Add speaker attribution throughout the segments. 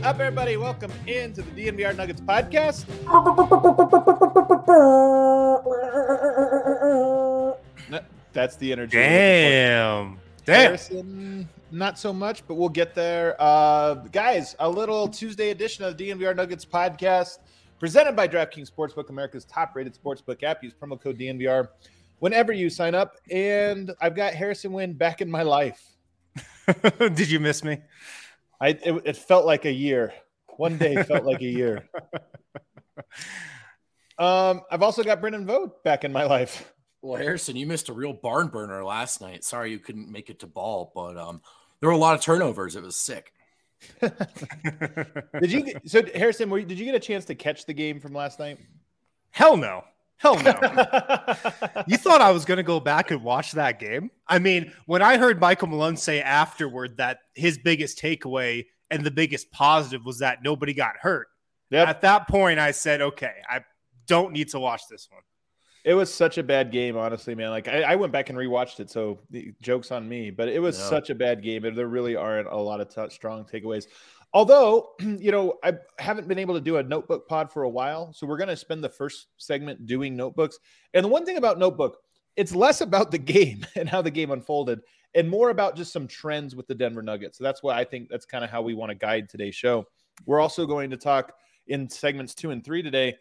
Speaker 1: Is up, everybody? Welcome into the DNVR Nuggets podcast. That's the energy.
Speaker 2: Damn. Damn.
Speaker 1: Harrison, not so much, but we'll get there. Uh, guys, a little Tuesday edition of the DNVR Nuggets podcast presented by DraftKings Sportsbook, America's top rated sportsbook app. Use promo code DNVR whenever you sign up. And I've got Harrison Wind back in my life.
Speaker 2: Did you miss me?
Speaker 1: I it, it felt like a year. One day felt like a year. Um, I've also got Brendan Vogt back in my life.
Speaker 3: Well, Harrison, you missed a real barn burner last night. Sorry you couldn't make it to ball, but um, there were a lot of turnovers. It was sick.
Speaker 1: Did you? Get, so Harrison, were you, did you get a chance to catch the game from last night?
Speaker 2: Hell no. Hell no. you thought I was going to go back and watch that game? I mean, when I heard Michael Malone say afterward that his biggest takeaway and the biggest positive was that nobody got hurt,
Speaker 1: Yep.
Speaker 2: at that point I said, okay, I don't need to watch this one.
Speaker 1: It was such a bad game, honestly, man. Like I, I went back and rewatched it, so the jokes on me. But it was
Speaker 3: Yeah.
Speaker 1: such a bad game, and there really aren't a lot of t- strong takeaways. Although, you know, I haven't been able to do a notebook pod for a while, so we're going to spend the first segment doing notebooks. And the one thing about notebook, it's less about the game and how the game unfolded, and more about just some trends with the Denver Nuggets. So that's why I think that's kind of how we want to guide today's show. We're also going to talk in segments two and three today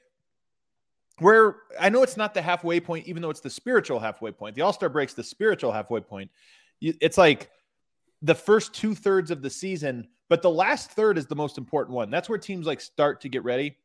Speaker 1: where I know it's not the halfway point, even though it's the spiritual halfway point. The All Star break's the spiritual halfway point. It's like the first two thirds of the season, but the last third is the most important one. That's where teams like start to get ready.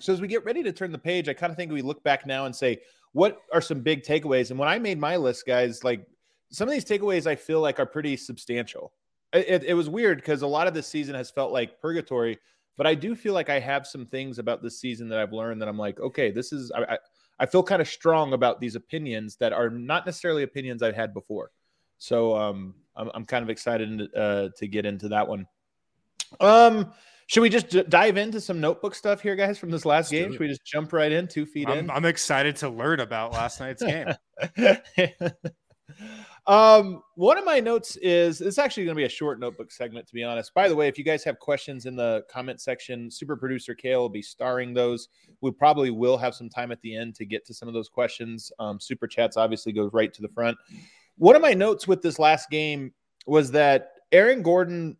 Speaker 1: So as we get ready to turn the page, I kind of think we look back now and say, what are some big takeaways? And when I made my list, guys, like some of these takeaways I feel like are pretty substantial. It, it, was weird because a lot of this season has felt like purgatory, but I do feel like I have some things about this season that I've learned that I'm like, okay, this is I, I, I feel kind of strong about these opinions that are not necessarily opinions I've had before. So um, I'm, I'm kind of excited uh, to get into that one. Um, should we just j- dive into some notebook stuff here, guys, from this last
Speaker 3: Let's
Speaker 1: game? Should we just jump right in, two feet in?
Speaker 2: I'm, I'm excited to learn about last night's game.
Speaker 1: um, one of my notes is it's actually going to be a short notebook segment, to be honest. By the way, if you guys have questions in the comment section, super producer Kale will be starring those. We probably will have some time at the end to get to some of those questions. Um, super chats obviously goes right to the front. One of my notes with this last game was that Aaron Gordon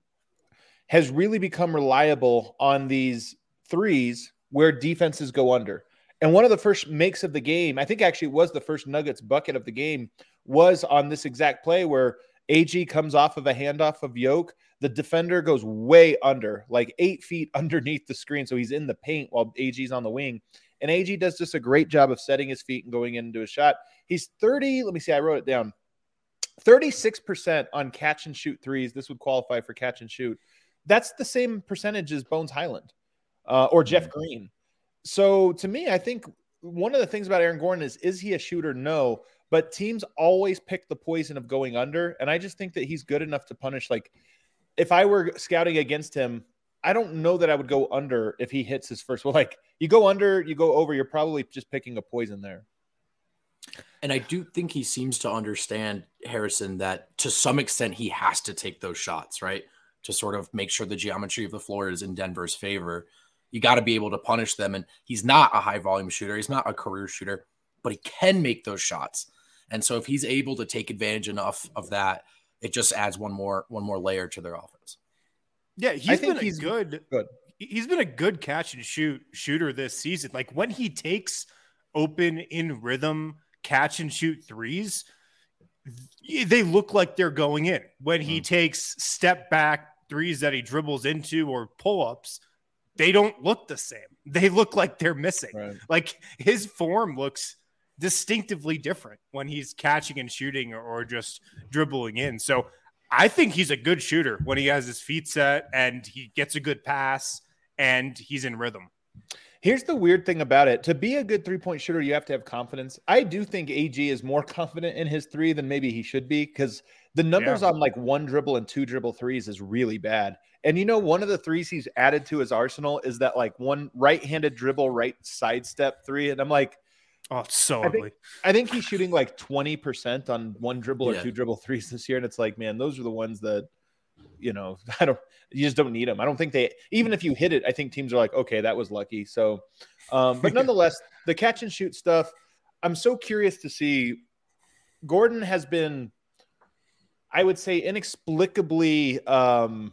Speaker 1: has really become reliable on these threes where defenses go under. And one of the first makes of the game, I think actually was the first Nuggets bucket of the game, was on this exact play where AG comes off of a handoff of Yoke. The defender goes way under, like eight feet underneath the screen. So he's in the paint while AG's on the wing. And AG does just a great job of setting his feet and going into a shot. He's 30. Let me see. I wrote it down 36% on catch and shoot threes. This would qualify for catch and shoot. That's the same percentage as Bones Hyland uh, or Jeff Green. So to me, I think one of the things about Aaron Gordon is is he a shooter? No, but teams always pick the poison of going under, and I just think that he's good enough to punish. Like if I were scouting against him, I don't know that I would go under if he hits his first. Well, like you go under, you go over, you're probably just picking a poison there.
Speaker 3: And I do think he seems to understand Harrison that to some extent he has to take those shots, right? to sort of make sure the geometry of the floor is in Denver's favor. You got to be able to punish them. And he's not a high volume shooter. He's not a career shooter, but he can make those shots. And so if he's able to take advantage enough of that, it just adds one more one more layer to their offense.
Speaker 2: Yeah, he's
Speaker 1: think
Speaker 2: been
Speaker 1: he's
Speaker 2: good.
Speaker 1: good.
Speaker 2: He's been a good catch and shoot shooter this season. Like when he takes open in rhythm catch and shoot threes, they look like they're going in. When he
Speaker 1: Mm.
Speaker 2: takes step back threes that he dribbles into or pull ups, they don't look the same. They look like they're missing.
Speaker 1: Right.
Speaker 2: Like his form looks distinctively different when he's catching and shooting or, or just dribbling in. So I think he's a good shooter when he has his feet set and he gets a good pass and he's in rhythm.
Speaker 1: Here's the weird thing about it. To be a good three point shooter, you have to have confidence. I do think AG is more confident in his three than maybe he should be because the numbers on like one dribble and two dribble threes is really bad. And you know, one of the threes he's added to his arsenal is that like one right handed dribble, right sidestep three. And I'm like,
Speaker 2: Oh, it's so
Speaker 1: I think-
Speaker 2: ugly.
Speaker 1: I think he's shooting like 20% on one dribble or two dribble threes this year. And it's like, man, those are the ones that, you know, I don't, you just don't need them. I don't think they, even if you hit it, I think teams are like, okay, that was lucky. So, um, but nonetheless, the catch and shoot stuff, I'm so curious to see. Gordon has been, I would say, inexplicably um,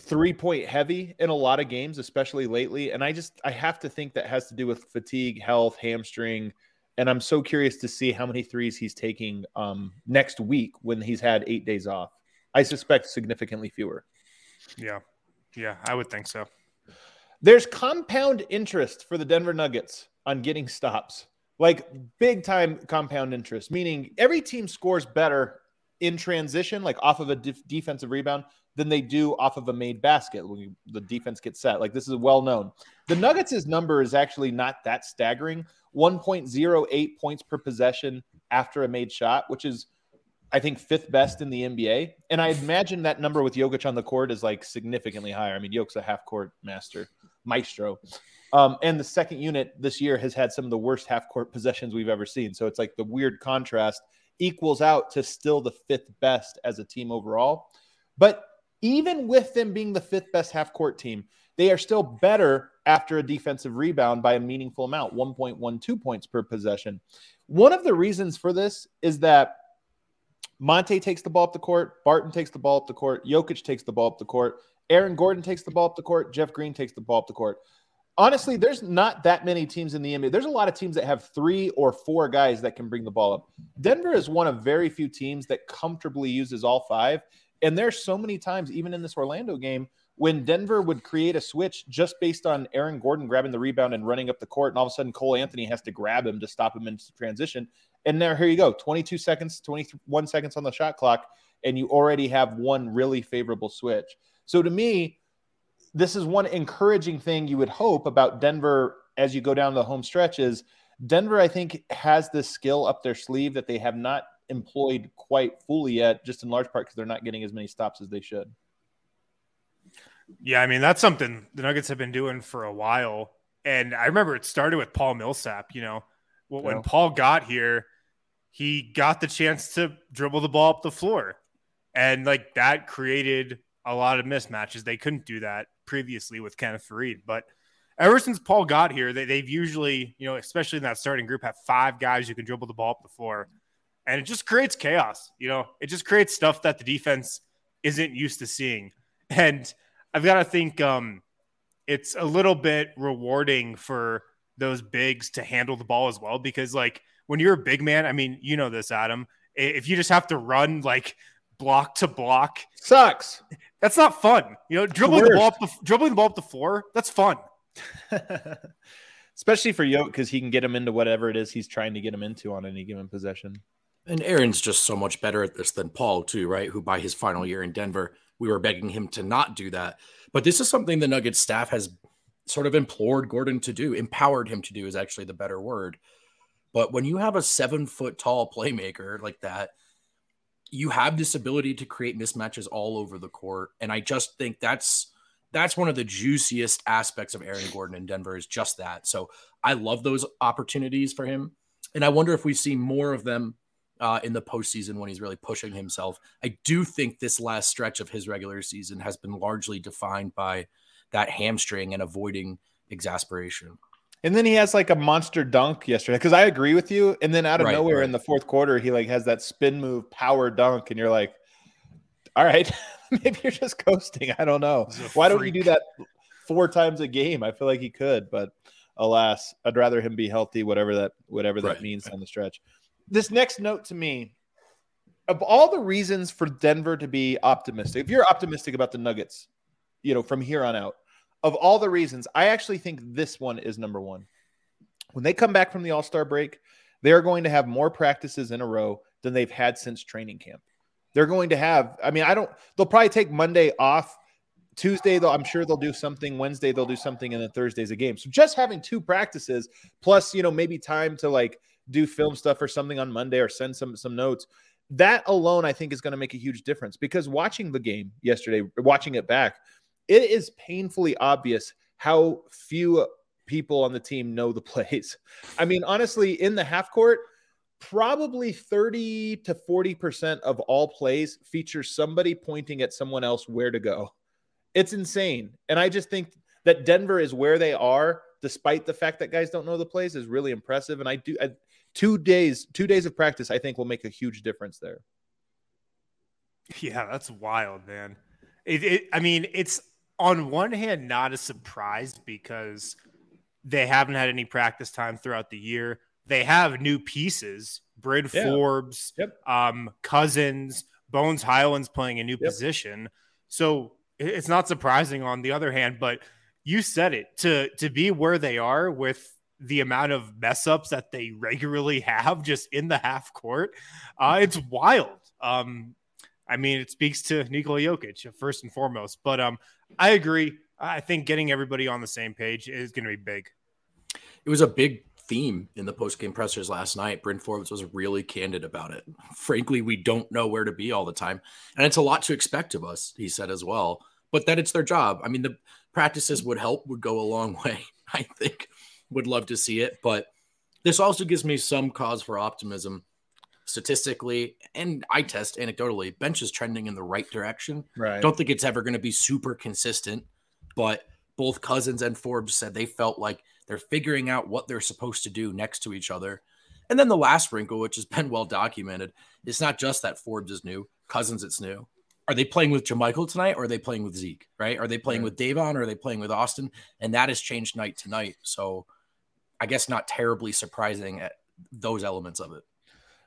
Speaker 1: three point heavy in a lot of games, especially lately. And I just, I have to think that has to do with fatigue, health, hamstring. And I'm so curious to see how many threes he's taking um, next week when he's had eight days off. I suspect significantly fewer.
Speaker 2: Yeah. Yeah, I would think so.
Speaker 1: There's compound interest for the Denver Nuggets on getting stops, like big time compound interest, meaning every team scores better in transition, like off of a def- defensive rebound, than they do off of a made basket when you, the defense gets set. Like this is well known. The Nuggets' number is actually not that staggering 1.08 points per possession after a made shot, which is I think fifth best in the NBA. And I imagine that number with Jokic on the court is like significantly higher. I mean, Jokic's a half court master, maestro. Um, and the second unit this year has had some of the worst half court possessions we've ever seen. So it's like the weird contrast equals out to still the fifth best as a team overall. But even with them being the fifth best half court team, they are still better after a defensive rebound by a meaningful amount 1.12 points per possession. One of the reasons for this is that Monte takes the ball up the court, Barton takes the ball up the court, Jokic takes the ball up the court, Aaron Gordon takes the ball up the court, Jeff Green takes the ball up the court. Honestly, there's not that many teams in the NBA. There's a lot of teams that have three or four guys that can bring the ball up. Denver is one of very few teams that comfortably uses all five. And there's so many times, even in this Orlando game, when Denver would create a switch just based on Aaron Gordon grabbing the rebound and running up the court, and all of a sudden Cole Anthony has to grab him to stop him in transition. And there, here you go 22 seconds, 21 seconds on the shot clock, and you already have one really favorable switch. So to me, this is one encouraging thing you would hope about Denver as you go down the home stretch is Denver, I think, has this skill up their sleeve that they have not employed quite fully yet, just in large part because they're not getting as many stops as they should.
Speaker 2: Yeah, I mean that's something the Nuggets have been doing for a while, and I remember it started with Paul Millsap. You know, when,
Speaker 1: Yeah.
Speaker 2: Paul got here, he got the chance to dribble the ball up the floor, and like that created a lot of mismatches. They couldn't do that previously with Kenneth Faried, but ever since Paul got here, they, they've usually, you know, especially in that starting group, have five guys who can dribble the ball up the floor, and it just creates chaos. You know, it just creates stuff that the defense isn't used to seeing, and I've got to think um, it's a little bit rewarding for those bigs to handle the ball as well because like when you're a big man, I mean, you know this, Adam. If you just have to run like block to block,
Speaker 1: Sucks.
Speaker 2: that's not fun. You know, dribbling the ball
Speaker 1: worst.
Speaker 2: up the dribbling the ball up the floor, that's fun.
Speaker 1: Especially for Yoke because he can get him into whatever it is he's trying to get him into on any given possession.
Speaker 3: And Aaron's just so much better at this than Paul, too, right? Who by his final year in Denver, we were begging him to not do that. But this is something the Nuggets staff has sort of implored Gordon to do, empowered him to do is actually the better word. But when you have a seven foot tall playmaker like that, you have this ability to create mismatches all over the court. And I just think that's that's one of the juiciest aspects of Aaron Gordon in Denver is just that. So I love those opportunities for him. And I wonder if we see more of them uh, in the postseason when he's really pushing himself. I do think this last stretch of his regular season has been largely defined by that hamstring and avoiding exasperation.
Speaker 1: And then he has like a monster dunk yesterday because I agree with you. And then out of
Speaker 3: Right,
Speaker 1: nowhere
Speaker 3: right.
Speaker 1: in the fourth quarter, he like has that spin move power dunk, and you're like, all right, maybe you're just coasting. I don't know. Why don't you do that four times a game? I feel like he could, but alas, I'd rather him be healthy, whatever that whatever that
Speaker 3: Right,
Speaker 1: means on the stretch. This next note to me, of all the reasons for Denver to be optimistic, if you're optimistic about the Nuggets, you know, from here on out, of all the reasons, I actually think this one is number one. When they come back from the All Star break, they are going to have more practices in a row than they've had since training camp. They're going to have, I mean, I don't, they'll probably take Monday off. Tuesday, though, I'm sure they'll do something. Wednesday, they'll do something, and then Thursday's a game. So just having two practices, plus, you know, maybe time to like do film stuff or something on Monday or send some some notes. That alone, I think, is going to make a huge difference because watching the game yesterday, watching it back, it is painfully obvious how few people on the team know the plays. I mean, honestly, in the half court, probably 30 to 40% of all plays feature somebody pointing at someone else where to go. It's insane. And I just think that Denver is where they are, despite the fact that guys don't know the plays, is really impressive. And I do I, two days, two days of practice, I think will make a huge difference there.
Speaker 2: Yeah, that's wild, man. It, it, I mean, it's on one hand not a surprise because they haven't had any practice time throughout the year. They have new pieces, Bryn
Speaker 1: Yeah.
Speaker 2: Forbes,
Speaker 1: Yep.
Speaker 2: um, Cousins, Bones Hyland's playing a new position. So it's not surprising on the other hand, but you said it to to be where they are with the amount of mess ups that they regularly have just in the half court. Uh, it's wild. Um, I mean, it speaks to Nikola Jokic first and foremost. But um, I agree. I think getting everybody on the same page is going to be big.
Speaker 3: It was a big theme in the post-game pressers last night. Bryn Forbes was really candid about it. Frankly, we don't know where to be all the time. And it's a lot to expect of us, he said as well. But that it's their job. I mean, the practices would help, would go a long way. I think would love to see it. But this also gives me some cause for optimism statistically and I test anecdotally. Bench is trending in the right direction.
Speaker 1: Right.
Speaker 3: Don't think it's ever going to be super consistent, but both Cousins and Forbes said they felt like they're figuring out what they're supposed to do next to each other. And then the last wrinkle, which has been well documented, it's not just that Forbes is new, Cousins it's new. Are they playing with JaMychal tonight or are they playing with Zeke? Right? Are they playing with Davon or are they playing with Austin? And that has changed night to night. So I guess not terribly surprising at those elements of it.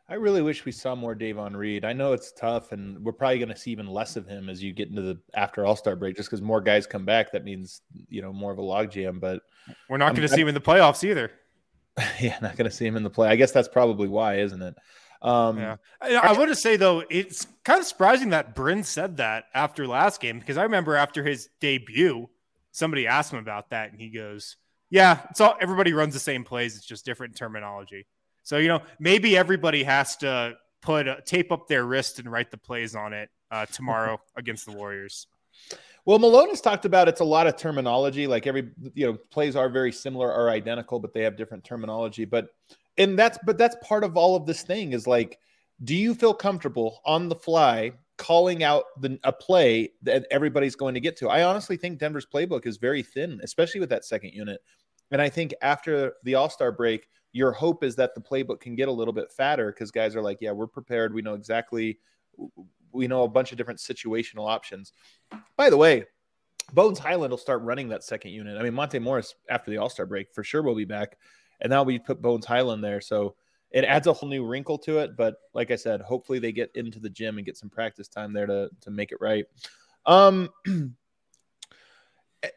Speaker 1: I really wish we saw more Davon Reed. I know it's tough, and we're probably going to see even less of him as you get into the after All Star break, just because more guys come back. That means you know more of a logjam. But
Speaker 2: We're not going to see him in the playoffs either.
Speaker 1: yeah, not going to see him in the play. I guess that's probably why, isn't it? Um,
Speaker 2: Yeah. I, I want to say though, it's kind of surprising that Bryn said that after last game because I remember after his debut, somebody asked him about that, and he goes, "Yeah, it's all everybody runs the same plays. It's just different terminology." So you know, maybe everybody has to put a, tape up their wrist and write the plays on it uh, tomorrow against the Warriors.
Speaker 1: Well, Malone has talked about it's a lot of terminology. Like every you know, plays are very similar or identical, but they have different terminology. But and that's but that's part of all of this thing is like, do you feel comfortable on the fly calling out the a play that everybody's going to get to? I honestly think Denver's playbook is very thin, especially with that second unit. And I think after the All Star break, your hope is that the playbook can get a little bit fatter because guys are like, yeah, we're prepared. We know exactly. We know a bunch of different situational options. By the way, Bones Hyland will start running that second unit. I mean, Monte Morris after the All Star break for sure will be back, and now we put Bones Hyland there, so it adds a whole new wrinkle to it. But like I said, hopefully they get into the gym and get some practice time there to to make it right. Um,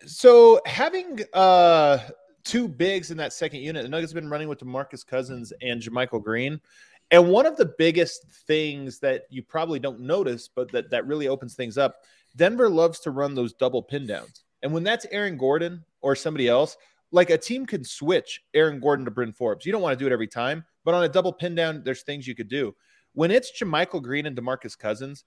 Speaker 1: so having uh two bigs in that second unit, the Nuggets have been running with DeMarcus Cousins mm-hmm. and JaMychal Green. And one of the biggest things that you probably don't notice, but that, that really opens things up, Denver loves to run those double pin downs. And when that's Aaron Gordon or somebody else, like a team can switch Aaron Gordon to Bryn Forbes. You don't want to do it every time, but on a double pin down, there's things you could do. When it's JaMychal Green and DeMarcus Cousins,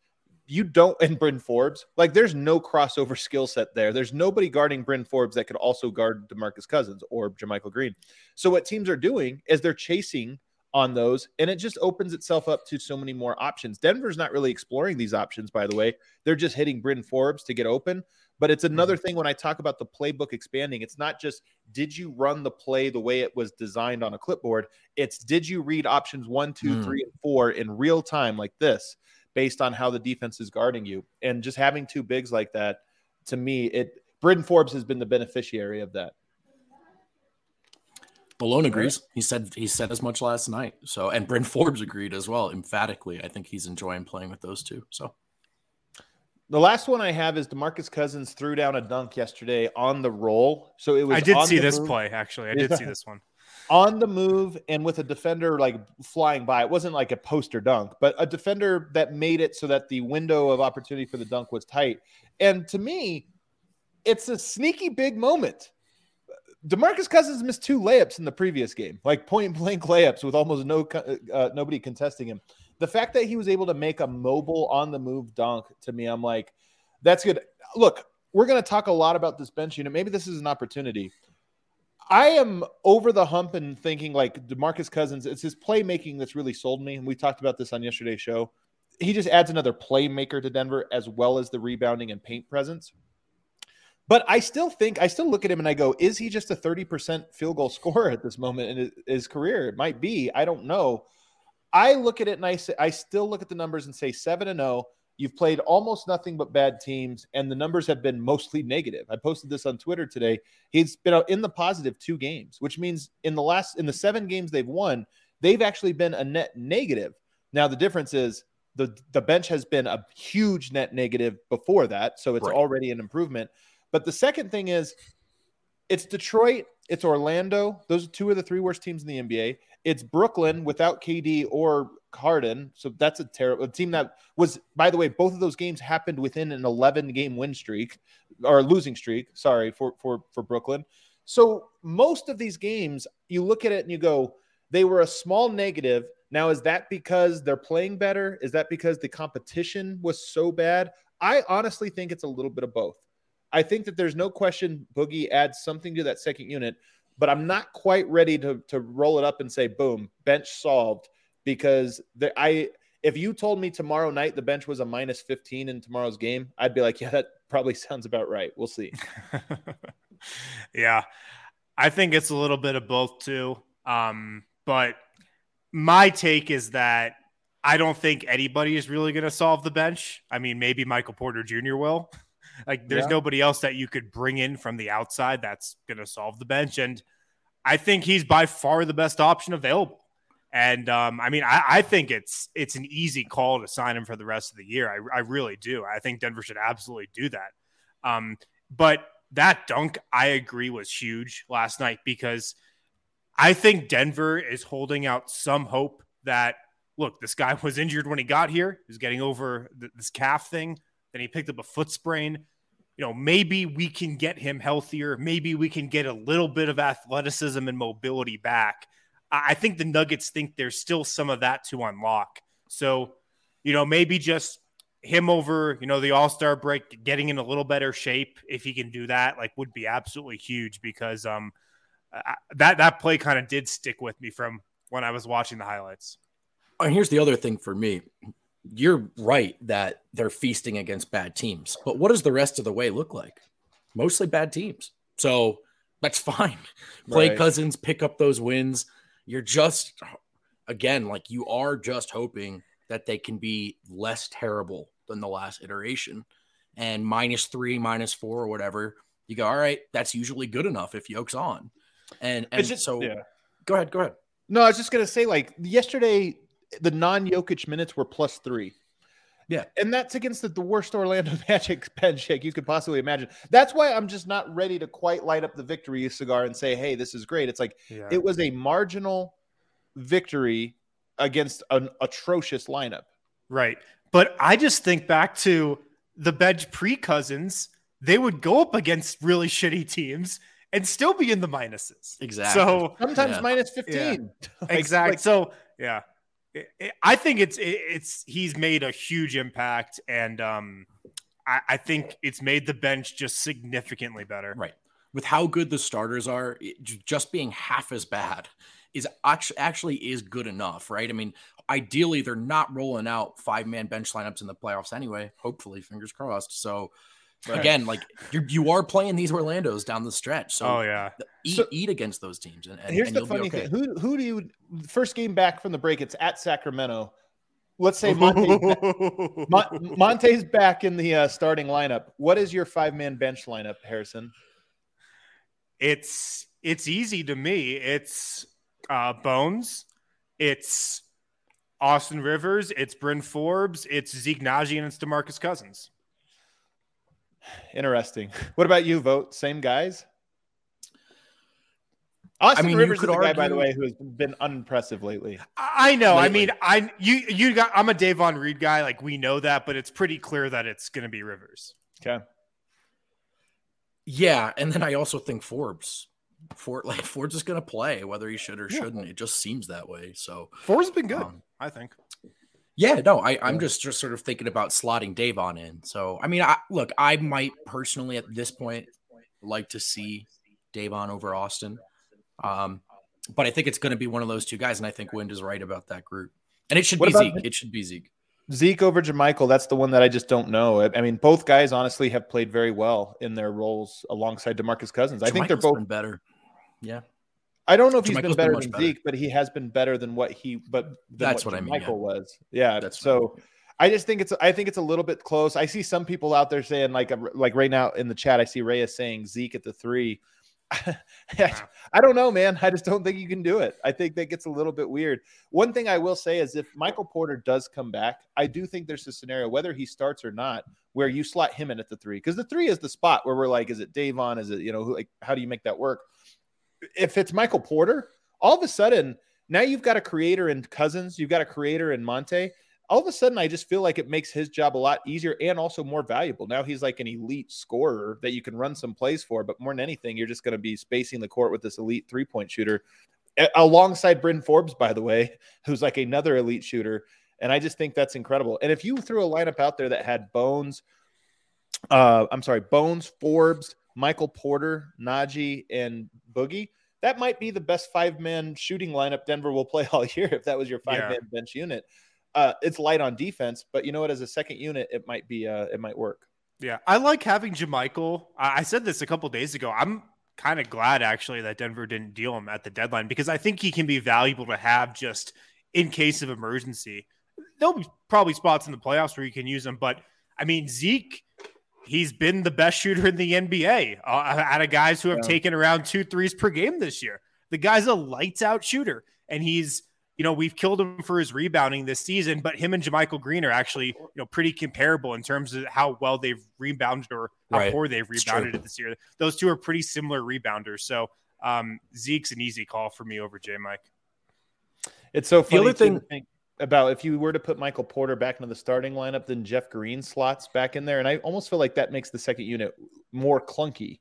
Speaker 1: you don't and Bryn Forbes, like there's no crossover skill set there. There's nobody guarding Bryn Forbes that could also guard DeMarcus Cousins or JaMychal Green. So what teams are doing is they're chasing on those, and it just opens itself up to so many more options. Denver's not really exploring these options, by the way. They're just hitting Bryn Forbes to get open. But it's another thing when I talk about the playbook expanding. It's not just did you run the play the way it was designed on a clipboard. It's did you read options one, two,
Speaker 3: Mm.
Speaker 1: three, and four in real time like this, based on how the defense is guarding you, and just having two bigs like that. To me, it Bryn Forbes has been the beneficiary of that.
Speaker 3: Malone agrees. He said he said as much last night. So and Bryn Forbes agreed as well, emphatically. I think he's enjoying playing with those two. So
Speaker 1: The last one I have is Demarcus Cousins threw down a dunk yesterday on the roll. So it was
Speaker 2: I did
Speaker 1: on
Speaker 2: see
Speaker 1: the
Speaker 2: this
Speaker 1: move-
Speaker 2: play actually. I did see this one.
Speaker 1: On the move and with a defender like flying by. It wasn't like a poster dunk, but a defender that made it so that the window of opportunity for the dunk was tight. And to me, it's a sneaky big moment. Demarcus Cousins missed two layups in the previous game, like point blank layups with almost no uh, nobody contesting him. The fact that he was able to make a mobile on the move dunk to me, I'm like, that's good. Look, we're going to talk a lot about this bench unit. Maybe this is an opportunity. I am over the hump and thinking like Demarcus Cousins, it's his playmaking that's really sold me. And we talked about this on yesterday's show. He just adds another playmaker to Denver as well as the rebounding and paint presence. But I still think I still look at him and I go, is he just a 30% field goal scorer at this moment in his, career? It might be. I don't know. I look at it and I say I still look at the numbers and say 7 and 0. You've played almost nothing but bad teams, and the numbers have been mostly negative. I posted this on Twitter today. He's been in the positive two games, which means in the last in the seven games they've won, they've actually been a net negative. Now the difference is the the bench has been a huge net negative before that, so it's
Speaker 3: Right.
Speaker 1: already an improvement. But the second thing is, it's Detroit, it's Orlando. Those are two of the three worst teams in the NBA. It's Brooklyn without KD or Harden, so that's a terrible team that was. By the way, both of those games happened within an 11 game win streak or losing streak. Sorry for for for Brooklyn. So most of these games, you look at it and you go, they were a small negative. Now, is that because they're playing better? Is that because the competition was so bad? I honestly think it's a little bit of both. I think that there's no question Boogie adds something to that second unit, but I'm not quite ready to to roll it up and say, boom, bench solved. Because the, I, if you told me tomorrow night the bench was a minus 15 in tomorrow's game, I'd be like, yeah, that probably sounds about right. We'll see.
Speaker 2: yeah. I think it's a little bit of both too. Um, but my take is that I don't think anybody is really going to solve the bench. I mean, maybe Michael Porter Jr. will. like, there's
Speaker 1: Yeah.
Speaker 2: nobody else that you could bring in from the outside that's going to solve the bench. And I think he's by far the best option available. And um, I mean, I, I think it's it's an easy call to sign him for the rest of the year. I, I really do. I think Denver should absolutely do that. Um, but that dunk, I agree, was huge last night because I think Denver is holding out some hope that look, this guy was injured when he got here. He's getting over th- this calf thing. Then he picked up a foot sprain. You know, maybe we can get him healthier. Maybe we can get a little bit of athleticism and mobility back. I I think the Nuggets think there's still some of that to unlock. So, you know, maybe just him over, you know, the All Star break, getting in a little better shape, if he can do that, like would be absolutely huge because um I- that that play kind of did stick with me from when I was watching the highlights.
Speaker 3: And here's the other thing for me. You're right that they're feasting against bad teams, but what does the rest of the way look like? Mostly bad teams. So that's fine. Play
Speaker 1: Right.
Speaker 3: Cousins, pick up those wins. You're just, again, like you are just hoping that they can be less terrible than the last iteration. And minus three, minus four, or whatever, you go, all right, that's usually good enough if Yoke's on. And, and
Speaker 1: just-
Speaker 3: so
Speaker 1: yeah.
Speaker 3: go ahead, go ahead.
Speaker 1: No, I was just gonna say, like yesterday, the non-Jokic minutes were plus three.
Speaker 3: Yeah.
Speaker 1: and that's against the, the worst Orlando Magic bench shake you could possibly imagine. That's why I'm just not ready to quite light up the victory cigar and say, "Hey, this is great." It's like
Speaker 2: Yeah.
Speaker 1: it was a marginal victory against an atrocious lineup.
Speaker 2: Right. But I just think back to the bench pre Cousins, they would go up against really shitty teams and still be in the minuses.
Speaker 3: Exactly.
Speaker 2: So
Speaker 1: Sometimes
Speaker 3: Yeah.
Speaker 1: minus 15. Like-
Speaker 2: exactly.
Speaker 1: like-
Speaker 2: so yeah, It- it- I think it's it's he's made a huge impact, and um, I, I think it's made the bench just significantly better.
Speaker 3: Right. with how good the starters are, it, just being half as bad is actually is good enough, right? I mean, ideally they're not rolling out five man bench lineups in the playoffs anyway. Hopefully, fingers crossed. So. Again, like you you are playing these Orlando's down the stretch. So
Speaker 2: oh yeah,
Speaker 3: eat
Speaker 1: so,
Speaker 3: eat against those teams. And, and
Speaker 1: here's
Speaker 3: and
Speaker 1: the funny okay. thing: who who do you first game back from the break? It's at Sacramento. Let's say Monte's back, Monte's back in the uh, starting lineup. What is your five man bench lineup, Harrison?
Speaker 2: It's it's easy to me. It's uh, Bones. It's Austin Rivers. It's Bryn Forbes. It's Zeke Nnaji, and it's Demarcus Cousins.
Speaker 1: Interesting. What about you, Vogt? Same guys? Austin I mean, Rivers is the argue... guy, by the way, who has been unimpressive lately.
Speaker 2: I know. Lately. I mean, I you you got. I'm a Davon Reed guy. Like we know that, but it's pretty clear that it's going to be Rivers.
Speaker 1: Okay.
Speaker 3: Yeah, and then I also think Forbes. Ford like Forbes is gonna play whether he should or yeah. shouldn't. It just seems that way. So
Speaker 2: Forbes has been good, um, I think.
Speaker 3: Yeah, no, I, I'm just just sort of thinking about slotting Davon in. So I mean, I look, I might personally at this point like to see Davon over Austin. Um, but I think it's going to be one of those two guys, and I think Wind is right about that group. And it should what be Zeke. It should be Zeke.
Speaker 1: Zeke over JaMychal, that's the one that I just don't know. I mean, both guys honestly have played very well in their roles alongside Demarcus Cousins. I think they're both
Speaker 3: better. Yeah.
Speaker 1: I don't know if he's been better been than better. Zeke, but he has been better than what he but
Speaker 3: that's
Speaker 1: what,
Speaker 3: what
Speaker 1: I mean.
Speaker 3: Michael
Speaker 1: yeah. was. Yeah. That's so I just think it's I think it's a little bit close. I see some people out there saying like like right now in the chat I see Reyes saying Zeke at the 3. I don't know, man. I just don't think you can do it. I think that gets a little bit weird. One thing I will say is if Michael Porter does come back, I do think there's a scenario, whether he starts or not, where you slot him in at the three. Because the three is the spot where we're like, is it Davon? Is it, you know, like how do you make that work? If it's Michael Porter, all of a sudden, now you've got a creator in Cousins, you've got a creator in Monte all of a sudden I just feel like it makes his job a lot easier and also more valuable. Now he's like an elite scorer that you can run some plays for, but more than anything, you're just going to be spacing the court with this elite three point shooter alongside Bryn Forbes, by the way, who's like another elite shooter. And I just think that's incredible. And if you threw a lineup out there that had Bones, uh, I'm sorry, Bones, Forbes, Michael Porter, Nnaji, and Boogie, that might be the best five man shooting lineup Denver will play all year if that was your five man yeah. bench unit uh, it's light on defense, but you know what? As a second unit, it might be uh, it might work.
Speaker 2: Yeah, I like having JaMychal. I said this a couple days ago. I'm kind of glad actually that Denver didn't deal him at the deadline because I think he can be valuable to have just in case of emergency. There'll be probably spots in the playoffs where you can use him, but I mean Zeke, he's been the best shooter in the NBA uh, out of guys who have yeah. taken around two threes per game this year. The guy's a lights out shooter, and he's you know, we've killed him for his rebounding this season, but him and JaMychal Green are actually, you know, pretty comparable in terms of how well they've rebounded or how right. poor they've rebounded it this year. Those two are pretty similar rebounders. So um, Zeke's an easy call for me over J Mike.
Speaker 1: It's so funny the other thing think about if you were to put Michael Porter back into the starting lineup, then Jeff Green slots back in there. And I almost feel like that makes the second unit more clunky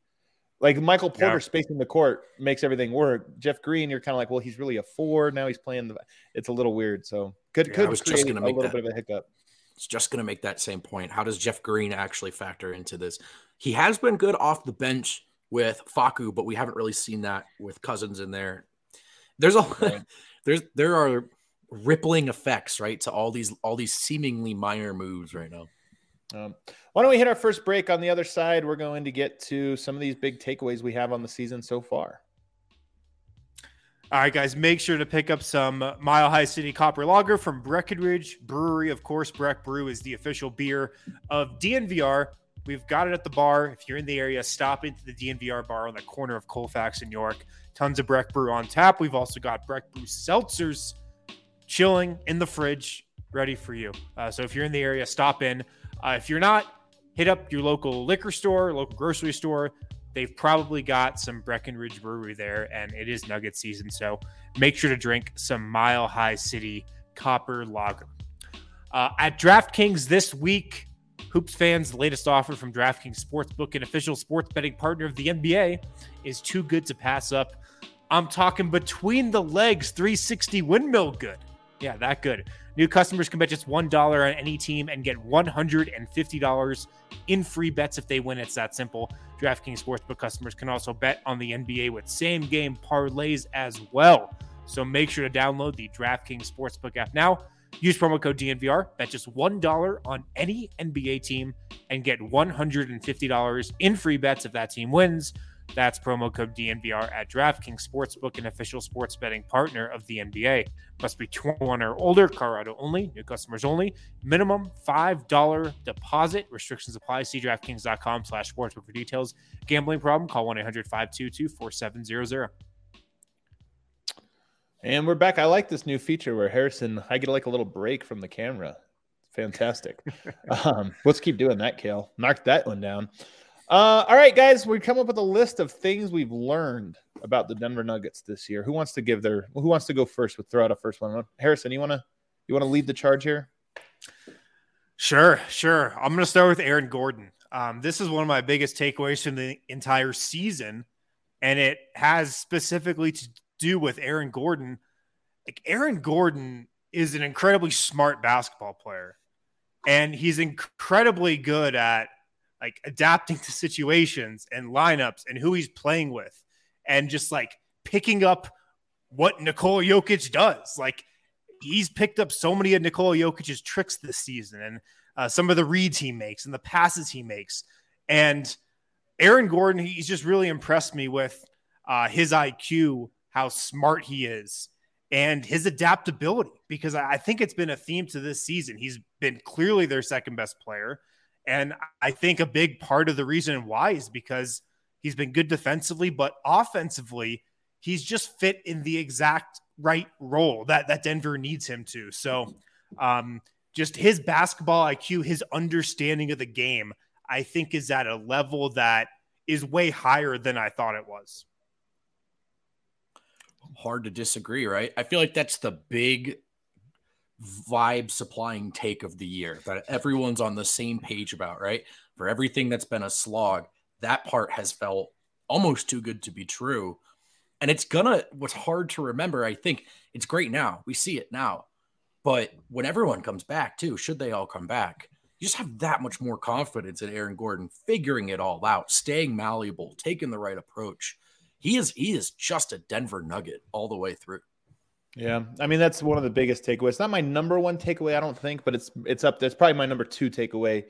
Speaker 1: like Michael Porter yeah. spacing the court makes everything work. Jeff Green, you're kind of like, well, he's really a four. Now he's playing the. It's a little weird. So could yeah, could I was just going to make a little that, bit of a hiccup.
Speaker 3: It's just going to make that same point. How does Jeff Green actually factor into this? He has been good off the bench with Facu, but we haven't really seen that with Cousins in there. There's a right. there's there are rippling effects right to all these all these seemingly minor moves right now.
Speaker 1: Um, why don't we hit our first break? On the other side, we're going to get to some of these big takeaways we have on the season so far.
Speaker 2: All right, guys, make sure to pick up some Mile High City Copper Lager from Breckenridge Brewery. Of course, Breck Brew is the official beer of DNVR. We've got it at the bar. If you're in the area, stop into the DNVR bar on the corner of Colfax and York. Tons of Breck Brew on tap. We've also got Breck Brew seltzers chilling in the fridge, ready for you. Uh, so if you're in the area, stop in. Uh, if you're not, hit up your local liquor store, local grocery store. They've probably got some Breckenridge Brewery there, and it is Nugget season. So make sure to drink some Mile High City Copper Lager. Uh, at DraftKings this week, Hoops fans' the latest offer from DraftKings Sportsbook, an official sports betting partner of the NBA, is too good to pass up. I'm talking between the legs 360 windmill good. Yeah, that good. New customers can bet just $1 on any team and get $150 in free bets if they win. It's that simple. DraftKings Sportsbook customers can also bet on the NBA with same game parlays as well. So make sure to download the DraftKings Sportsbook app now. Use promo code DNVR, bet just $1 on any NBA team, and get $150 in free bets if that team wins. That's promo code DNVR at DraftKings Sportsbook, an official sports betting partner of the NBA. Must be 21 or older, Colorado only, new customers only. Minimum $5 deposit. Restrictions apply. See DraftKings.com slash sportsbook for details. Gambling problem? Call 1-800-522-4700.
Speaker 1: And we're back. I like this new feature where Harrison, I get like a little break from the camera. Fantastic. um, let's keep doing that, Kale. Knock that one down. Uh, all right, guys, we come up with a list of things we've learned about the Denver Nuggets this year. Who wants to give their? Who wants to go first? With throw out a first one. Harrison, you wanna you wanna lead the charge here?
Speaker 2: Sure, sure. I'm gonna start with Aaron Gordon. Um, this is one of my biggest takeaways from the entire season, and it has specifically to do with Aaron Gordon. Like Aaron Gordon is an incredibly smart basketball player, and he's incredibly good at like adapting to situations and lineups and who he's playing with and just like picking up what Nikola Jokic does. Like he's picked up so many of Nikola Jokic's tricks this season and uh, some of the reads he makes and the passes he makes. And Aaron Gordon, he's just really impressed me with uh, his IQ, how smart he is, and his adaptability. Because I think it's been a theme to this season. He's been clearly their second best player. And I think a big part of the reason why is because he's been good defensively, but offensively, he's just fit in the exact right role that, that Denver needs him to. So, um, just his basketball IQ, his understanding of the game, I think is at a level that is way higher than I thought it was.
Speaker 3: Hard to disagree, right? I feel like that's the big vibe supplying take of the year that everyone's on the same page about, right? For everything that's been a slog, that part has felt almost too good to be true. And it's gonna, what's hard to remember, I think it's great now. We see it now. But when everyone comes back, too, should they all come back, you just have that much more confidence in Aaron Gordon figuring it all out, staying malleable, taking the right approach. He is he is just a Denver Nugget all the way through.
Speaker 1: Yeah, I mean that's one of the biggest takeaways. Not my number one takeaway, I don't think, but it's it's up. That's probably my number two takeaway.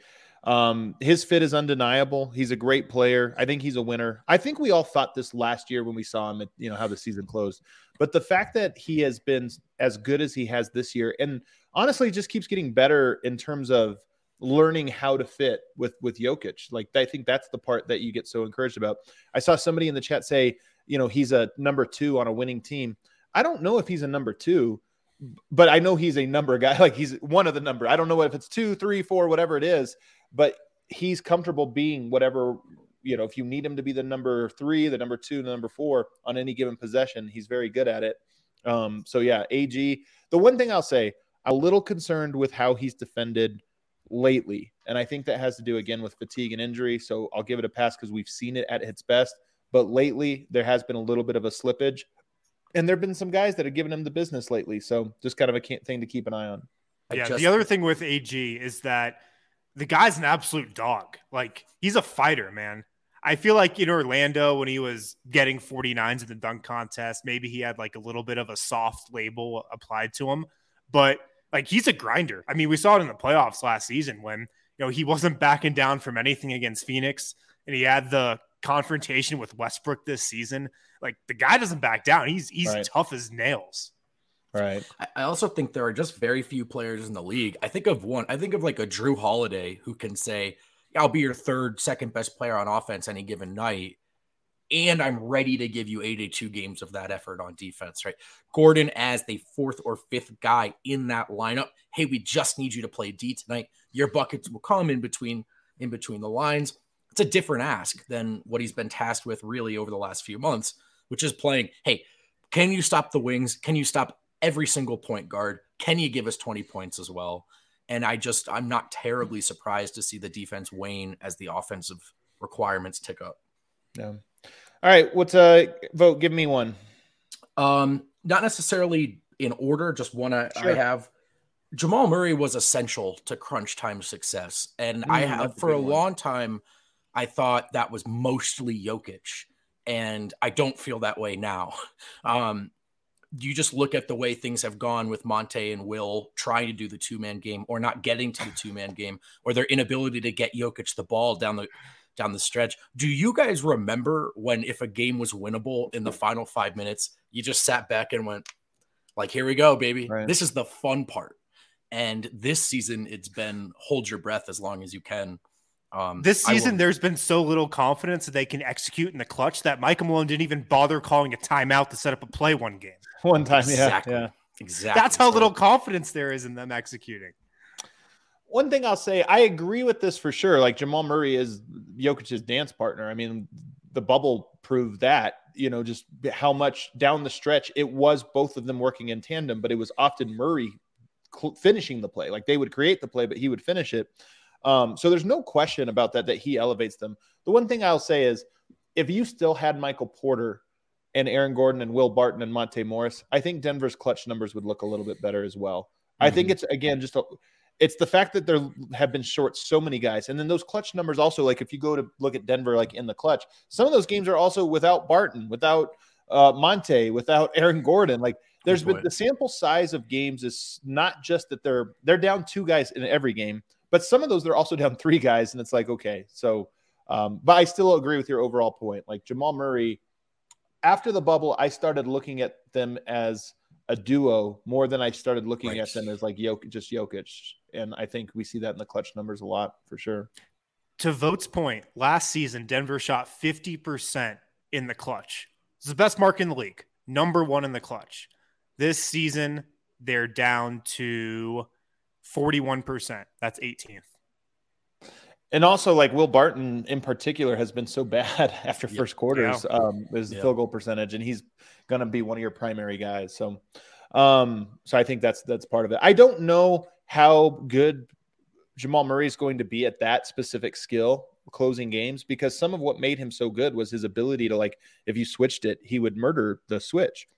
Speaker 1: Um, his fit is undeniable. He's a great player. I think he's a winner. I think we all thought this last year when we saw him. At, you know how the season closed, but the fact that he has been as good as he has this year, and honestly, just keeps getting better in terms of learning how to fit with with Jokic. Like I think that's the part that you get so encouraged about. I saw somebody in the chat say, you know, he's a number two on a winning team. I don't know if he's a number two, but I know he's a number guy. Like he's one of the number. I don't know if it's two, three, four, whatever it is, but he's comfortable being whatever. You know, if you need him to be the number three, the number two, the number four on any given possession, he's very good at it. Um, so yeah, AG. The one thing I'll say, I'm a little concerned with how he's defended lately, and I think that has to do again with fatigue and injury. So I'll give it a pass because we've seen it at its best. But lately, there has been a little bit of a slippage and there have been some guys that have given him the business lately. So just kind of a thing to keep an eye on.
Speaker 2: Yeah.
Speaker 3: just-
Speaker 2: the other thing with AG is that the guy's an absolute dog. Like he's a fighter, man. I feel like in Orlando when he was getting 49s in the dunk contest, maybe he had like a little bit of a soft label applied to him, but like he's a grinder. I mean, we saw it in the playoffs last season when, you know, he wasn't backing down from anything against Phoenix and he had the confrontation with Westbrook this season. Like the guy doesn't back down. He's he's
Speaker 1: Right.
Speaker 2: tough as nails.
Speaker 1: Right.
Speaker 3: I- I also think there are just very few players in the league. I think of one. I think of like a Jrue Holiday who can say, "I'll be your third, second best player on offense any given night." And I'm ready to give you 82 games of that effort on defense, right? Gordon as the fourth or fifth guy in that lineup. Hey, we just need you to play D tonight. Your buckets will come in between in between the lines. It's a different ask than what he's been tasked with really over the last few months, which is playing, hey, can you stop the wings? Can you stop every single point guard? Can you give us 20 points as well? And I just, I'm not terribly surprised to see the defense wane as the offensive requirements tick up.
Speaker 1: Yeah. All right. What's a vote? Give me one.
Speaker 3: Um, not necessarily in order, just one I, I have. Jamal Murray was essential to crunch time success. And I
Speaker 1: Mm,
Speaker 3: have
Speaker 1: that's a
Speaker 3: for a
Speaker 1: one.
Speaker 3: long time, I thought that was mostly Jokic. And I don't feel that way now. Um, you just look at the way things have gone with Monte and Will trying to do the two man game or not getting to the two man game or their inability to get Jokic the ball down the down the stretch. Do you guys remember when if a game was winnable in the final five minutes, you just sat back and went, like, here we go, baby.
Speaker 1: Right.
Speaker 3: This is the fun part. And this season, it's been hold your breath as long as you can. Um,
Speaker 2: This
Speaker 3: I will-
Speaker 2: season, there's been so little confidence that they can execute in the clutch that Michael Malone didn't even bother calling a timeout to set up a play one game.
Speaker 1: One time,
Speaker 3: exactly,
Speaker 1: yeah, yeah.
Speaker 3: exactly.
Speaker 2: That's how
Speaker 3: So-
Speaker 2: little confidence there is in them executing.
Speaker 1: One thing I'll say, I agree with this for sure. Like Jamal Murray is Jokic's dance partner. I mean, the bubble proved that. You know, just how much down the stretch it was both of them working in tandem, but it was often Murray cl- finishing the play. Like they would create the play, but he would finish it. Um, so there's no question about that. That he elevates them. The one thing I'll say is, if you still had Michael Porter and Aaron Gordon and Will Barton and Monte Morris, I think Denver's clutch numbers would look a little bit better as well. I think it's again just a, it's the fact that there have been short so many guys, and then those clutch numbers also. Like if you go to look at Denver, like in the clutch, some of those games are also without Barton, without uh, Monte, without Aaron Gordon. Like there's
Speaker 3: Good
Speaker 1: been
Speaker 3: point.
Speaker 1: the sample size of games is not just that they're they're down two guys in every game, but some of those they're also down three guys, and it's like okay, so. Um, but I still agree with your overall point. Like Jamal Murray, after the bubble, I started looking at them as a duo more than I started looking
Speaker 3: Right.
Speaker 1: at them as like Jokic, just Jokic. And I think we see that in the clutch numbers a lot for sure.
Speaker 2: To Vogt's point, last season, Denver shot 50% in the clutch. It's the best mark in the league, number one in the clutch. This season, they're down to 41%. That's 18th.
Speaker 1: And also, like Will Barton in particular has been so bad after
Speaker 3: Yeah.
Speaker 1: first quarters. Um, his
Speaker 3: Yeah.
Speaker 1: field goal percentage, and he's going to be one of your primary guys. So, um, so I think that's that's part of it. I don't know how good Jamal Murray is going to be at that specific skill closing games because some of what made him so good was his ability to like if you switched it, he would murder the switch.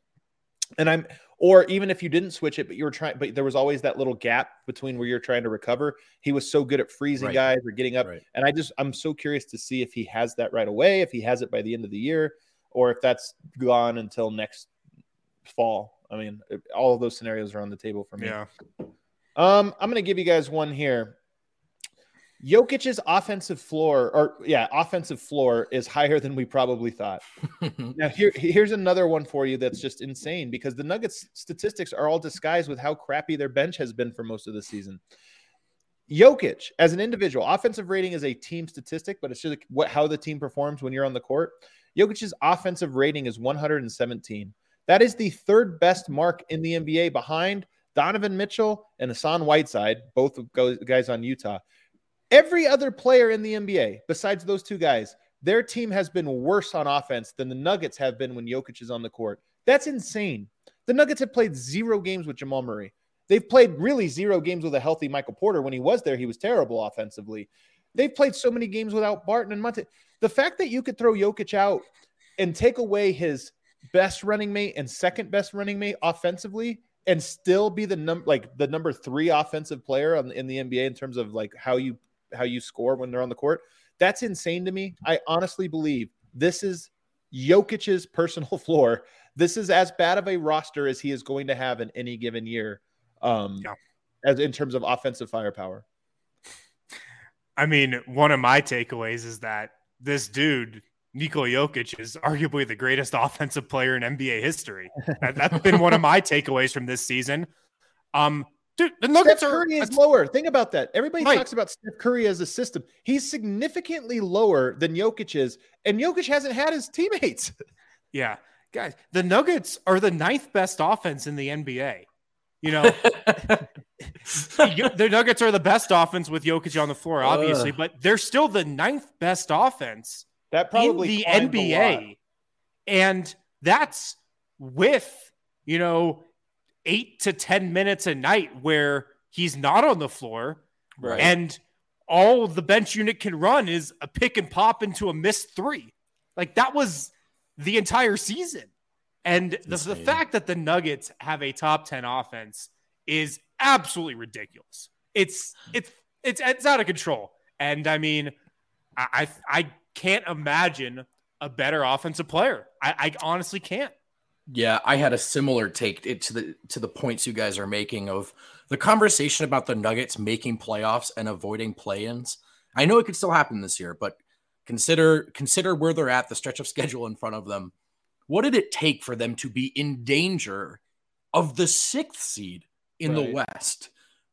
Speaker 1: And I'm or even if you didn't switch it, but you were trying, but there was always that little gap between where you're trying to recover. He was so good at freezing
Speaker 3: Right.
Speaker 1: guys or getting up.
Speaker 3: Right.
Speaker 1: And I just I'm so curious to see if he has that right away, if he has it by the end of the year, or if that's gone until next fall. I mean, all of those scenarios are on the table for me.
Speaker 2: Yeah.
Speaker 1: Um, I'm going to give you guys one here. Jokic's offensive floor, or yeah, offensive floor is higher than we probably thought. Now, here, here's another one for you that's just insane because the Nuggets statistics are all disguised with how crappy their bench has been for most of the season. Jokic, as an individual, offensive rating is a team statistic, but it's just what how the team performs when you're on the court. Jokic's offensive rating is 117. That is the third best mark in the NBA behind Donovan Mitchell and Hassan Whiteside, both guys on Utah. Every other player in the NBA, besides those two guys, their team has been worse on offense than the Nuggets have been when Jokic is on the court. That's insane. The Nuggets have played zero games with Jamal Murray. They've played really zero games with a healthy Michael Porter. When he was there, he was terrible offensively. They've played so many games without Barton and Monte. The fact that you could throw Jokic out and take away his best running mate and second best running mate offensively and still be the number like the number three offensive player on, in the NBA in terms of like how you how you score when they're on the court. That's insane to me. I honestly believe this is Jokic's personal floor. This is as bad of a roster as he is going to have in any given year, um,
Speaker 2: Yeah.
Speaker 1: as in terms of offensive firepower.
Speaker 2: I mean, one of my takeaways is that this dude, Nikola Jokic, is arguably the greatest offensive player in NBA history. That, has been one of my takeaways from this season. Um, dude, the Nuggets
Speaker 1: Steph
Speaker 2: are
Speaker 1: Curry is lower. Think about that. Everybody
Speaker 2: Right.
Speaker 1: talks about Steph Curry as a system. He's significantly lower than Jokic is, and Jokic hasn't had his teammates.
Speaker 2: Yeah, guys, the Nuggets are the ninth best offense in the NBA. You know, the Nuggets are the best offense with Jokic on the floor, obviously,
Speaker 3: Ugh.
Speaker 2: but they're still the ninth best offense
Speaker 1: That probably
Speaker 2: in the
Speaker 1: climbed a lot.
Speaker 2: NBA. And that's with, you know, eight to 10 minutes a night where he's not on the floor.
Speaker 1: Right.
Speaker 2: And all the bench unit can run is a pick and pop into a missed three. Like that was the entire season. And the, the fact that the Nuggets have a top 10 offense is absolutely ridiculous. It's it's it's it's out of control. And I mean, I I, I can't imagine a better offensive player. I, I honestly can't.
Speaker 3: Yeah, I had a similar take to the to the points you guys are making of the conversation about the Nuggets making playoffs and avoiding play-ins. I know it could still happen this year, but consider consider where they're at, the stretch of schedule in front of them. What did it take for them to be in danger of the sixth seed in right. the West?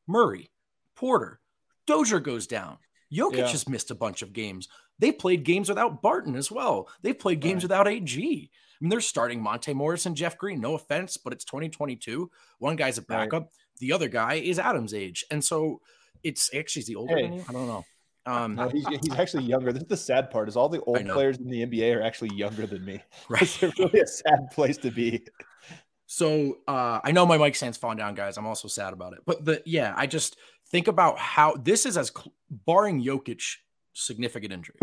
Speaker 3: Murray, Porter, Dozier goes down. Jokic yeah. has missed a bunch of games. They played games without Barton as well. They played games right. without AG. I mean, they're starting Monte Morris and Jeff Green. No offense, but it's 2022. One guy's a backup. Right. The other guy is Adam's age. And so it's actually is he older hey. than you? I don't know. Um,
Speaker 1: no, he's, he's actually younger. This is the sad part: is all the old players in the NBA are actually younger than me. Right, it's really a sad place to be.
Speaker 3: So uh, I know my mic stands falling down, guys. I'm also sad about it. But the yeah, I just think about how this is as barring Jokic significant injury.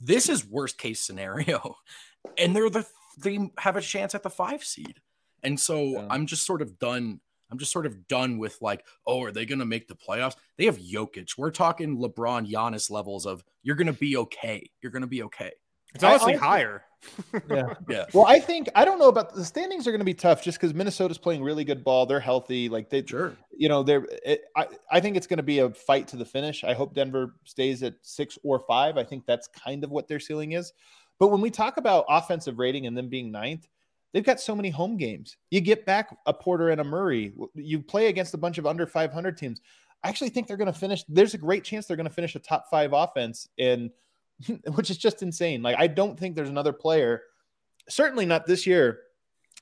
Speaker 3: This is worst case scenario, and they're the they have a chance at the five seed, and so yeah. I'm just sort of done. I'm just sort of done with like, oh, are they going to make the playoffs? They have Jokic. We're talking LeBron, Giannis levels of you're going to be okay. You're going to be okay.
Speaker 2: It's honestly I, higher.
Speaker 1: Yeah. Yeah. Well, I think I don't know about the standings are going to be tough just because Minnesota's playing really good ball. They're healthy. Like they,
Speaker 3: sure.
Speaker 1: You know, they're. It, I I think it's going to be a fight to the finish. I hope Denver stays at six or five. I think that's kind of what their ceiling is. But when we talk about offensive rating and them being ninth, they've got so many home games. You get back a Porter and a Murray. You play against a bunch of under 500 teams. I actually think they're going to finish. There's a great chance they're going to finish a top five offense in which is just insane. Like I don't think there's another player, certainly not this year,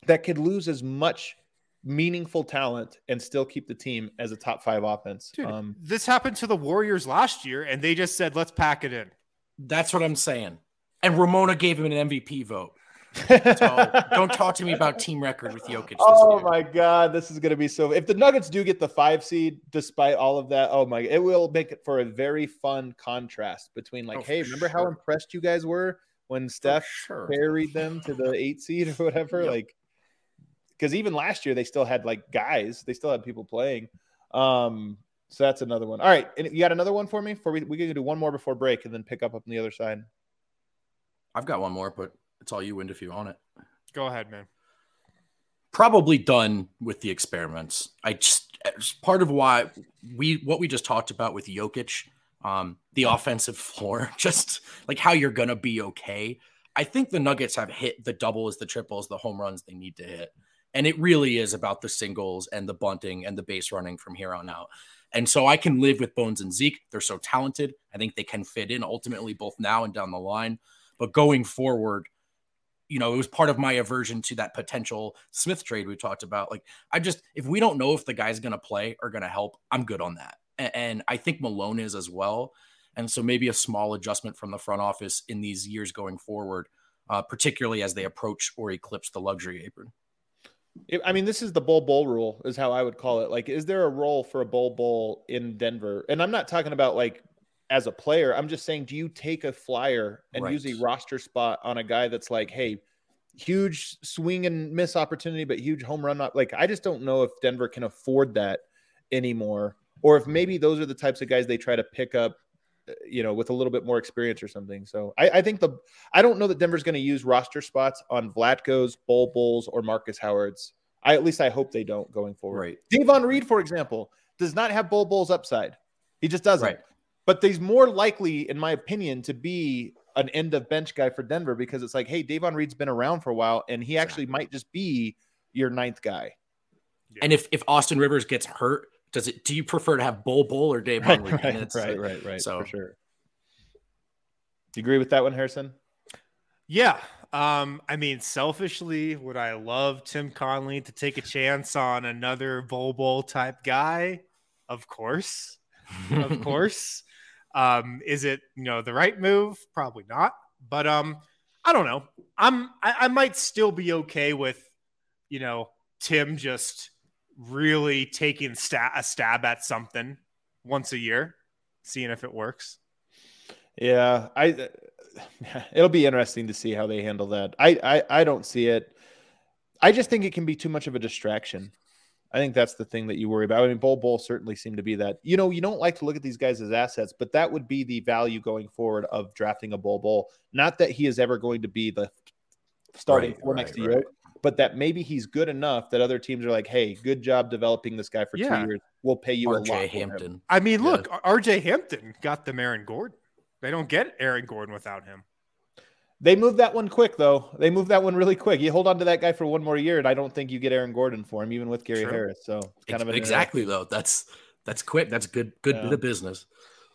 Speaker 1: that could lose as much meaningful talent and still keep the team as a top five offense.
Speaker 2: Dude, um, this happened to the Warriors last year, and they just said, "Let's pack it in."
Speaker 3: That's what I'm saying. And Ramona gave him an MVP vote. So don't talk to me about team record with Jokic.
Speaker 1: oh year. my god, this is going to be so. If the Nuggets do get the five seed, despite all of that, oh my, it will make it for a very fun contrast between like, oh, hey, remember sure. how impressed you guys were when Steph sure. carried them to the eight seed or whatever, yep. like. Because even last year they still had like guys, they still had people playing. Um, so that's another one. All right, and you got another one for me? For we we can do one more before break and then pick up up on the other side.
Speaker 3: I've got one more, but it's all you Wind if you want it.
Speaker 2: Go ahead, man.
Speaker 3: Probably done with the experiments. I just part of why we what we just talked about with Jokic, um, the offensive floor, just like how you're gonna be okay. I think the Nuggets have hit the doubles, the triples, the home runs they need to hit. And it really is about the singles and the bunting and the base running from here on out. And so I can live with Bones and Zeke. They're so talented. I think they can fit in ultimately both now and down the line. But going forward, you know, it was part of my aversion to that potential Smith trade we talked about. Like, I just, if we don't know if the guy's going to play or going to help, I'm good on that. And, and, I think Malone is as well. And so maybe a small adjustment from the front office in these years going forward, uh, particularly as they approach or eclipse the luxury apron.
Speaker 1: I mean, this is the Bol Bol rule, is how I would call it. Like, is there a role for a Bol Bol in Denver? And I'm not talking about like as a player. I'm just saying, do you take a flyer and right. use a roster spot on a guy that's like, hey, huge swing and miss opportunity, but huge home run? Like, I just don't know if Denver can afford that anymore, or if maybe those are the types of guys they try to pick up, uh, you know, with a little bit more experience or something. So I, I think the I don't know that Denver's going to use roster spots on Vlatko's, Bol Bols, or Marcus Howard's. I at least I hope they don't going forward.
Speaker 3: Right.
Speaker 1: Davon Reed, for example, does not have Bol Bols upside. He just doesn't. Right but he's more likely, in my opinion, to be an end of bench guy for Denver because it's like, hey, Davon Reed's been around for a while, and he actually might just be your ninth guy.
Speaker 3: And if if Austin Rivers gets hurt, does it? Do you prefer to have Bol Bol or Davon
Speaker 1: Reed? Right, right, right, right. So for sure. Do you agree with that one, Harrison?
Speaker 2: Yeah. Um, I mean, selfishly, would I love Tim Connelly to take a chance on another Bol Bol type guy? Of course. of course. Um, is it you know the right move? Probably not. But um, I don't know. I'm I, I might still be okay with you know Tim just really taking sta- a stab at something once a year, seeing if it works.
Speaker 1: Yeah, I. It'll be interesting to see how they handle that. I, I I don't see it. I just think it can be too much of a distraction. I think that's the thing that you worry about. I mean, Bol Bol certainly seemed to be that. You know, you don't like to look at these guys as assets, but that would be the value going forward of drafting a Bol Bol. Not that he is ever going to be the starting
Speaker 3: Right,
Speaker 1: four
Speaker 3: right,
Speaker 1: next to
Speaker 3: right.
Speaker 1: you, but that maybe he's good enough that other teams are like, "Hey, good job developing this guy for
Speaker 2: Yeah.
Speaker 1: two years. We'll pay you a lot."
Speaker 3: RJ
Speaker 1: for him."
Speaker 3: Hampton.
Speaker 2: I mean,
Speaker 3: Yeah.
Speaker 2: look, RJ Hampton got them Aaron Gordon. They don't get Aaron Gordon without him.
Speaker 1: They moved that one quick, though. They moved that one really quick. You hold on to that guy for one more year, and I don't think you get Aaron Gordon for him, even with Gary
Speaker 3: True.
Speaker 1: Harris. So it's kind of
Speaker 3: exactly though. That's that's quick. That's good. Good
Speaker 1: Yeah.
Speaker 3: bit of business.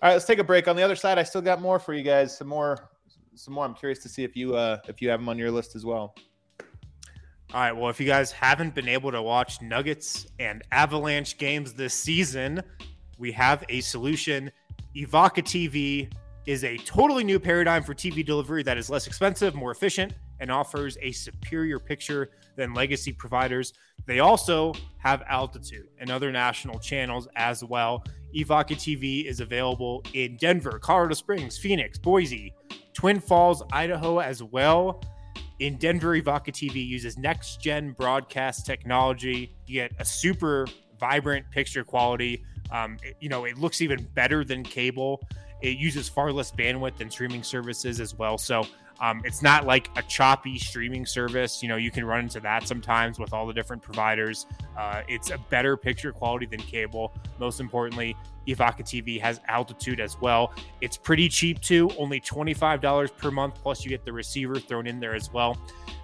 Speaker 1: All right, let's take a break. On the other side, I still got more for you guys. Some more, some more. I'm curious to see if you uh if you have them on your list as well.
Speaker 2: All right. Well, if you guys haven't been able to watch Nuggets and Avalanche games this season, we have a solution. Evoca TV is a totally new paradigm for TV delivery that is less expensive, more efficient, and offers a superior picture than legacy providers. They also have altitude and other national channels as well. Evoca TV is available in Denver, Colorado Springs, Phoenix, Boise, Twin Falls, Idaho as well. In Denver, Evoca TV uses next gen broadcast technology. You get a super vibrant picture quality. Um, it- you know, it looks even better than cable. It uses far less bandwidth than streaming services as well. So um, it's not like a choppy streaming service. You know, you can run into that sometimes with all the different providers. Uh, it's a better picture quality than cable. Most importantly, Evoca TV has altitude as well. It's pretty cheap too, only $25 per month, plus you get the receiver thrown in there as well.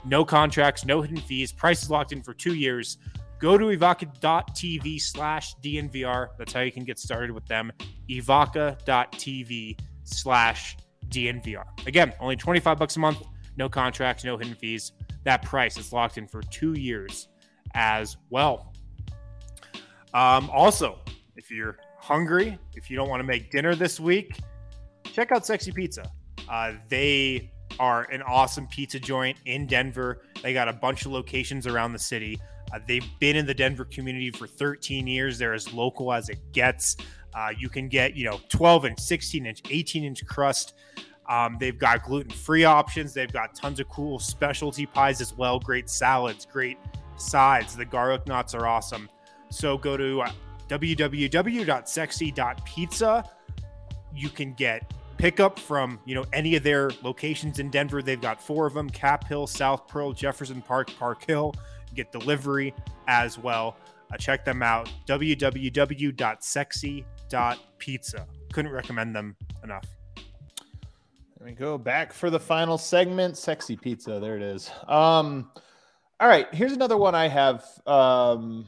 Speaker 2: No contracts, no hidden fees. Price is locked in for two years. Go to evoca.tv slash DNVR. That's how you can get started with them. Evoca.tv slash DNVR. Again, only 25 bucks a month, no contracts, no hidden fees. That price is locked in for two years as well. Um, also, if you're hungry, if you don't want to make dinner this week, check out Sexy Pizza. Uh, they are an awesome pizza joint in Denver. They got a bunch of locations around the city. Uh, they've been in the Denver community for 13 years. They're as local as it gets. Uh, you can get, you know, 12 inch, 16 inch, 18 inch crust. Um, they've got gluten free options. They've got tons of cool specialty pies as well. Great salads, great sides. The garlic knots are awesome. So go to uh, www.sexy.pizza. You can get pickup from you know any of their locations in Denver. They've got four of them: Cap Hill, South Pearl, Jefferson Park, Park Hill. Get delivery as well. Uh, check them out. www.sexy.pizza. Couldn't recommend them enough.
Speaker 1: There we go. Back for the final segment. Sexy pizza. There it is. Um, all right. Here's another one I have. Um,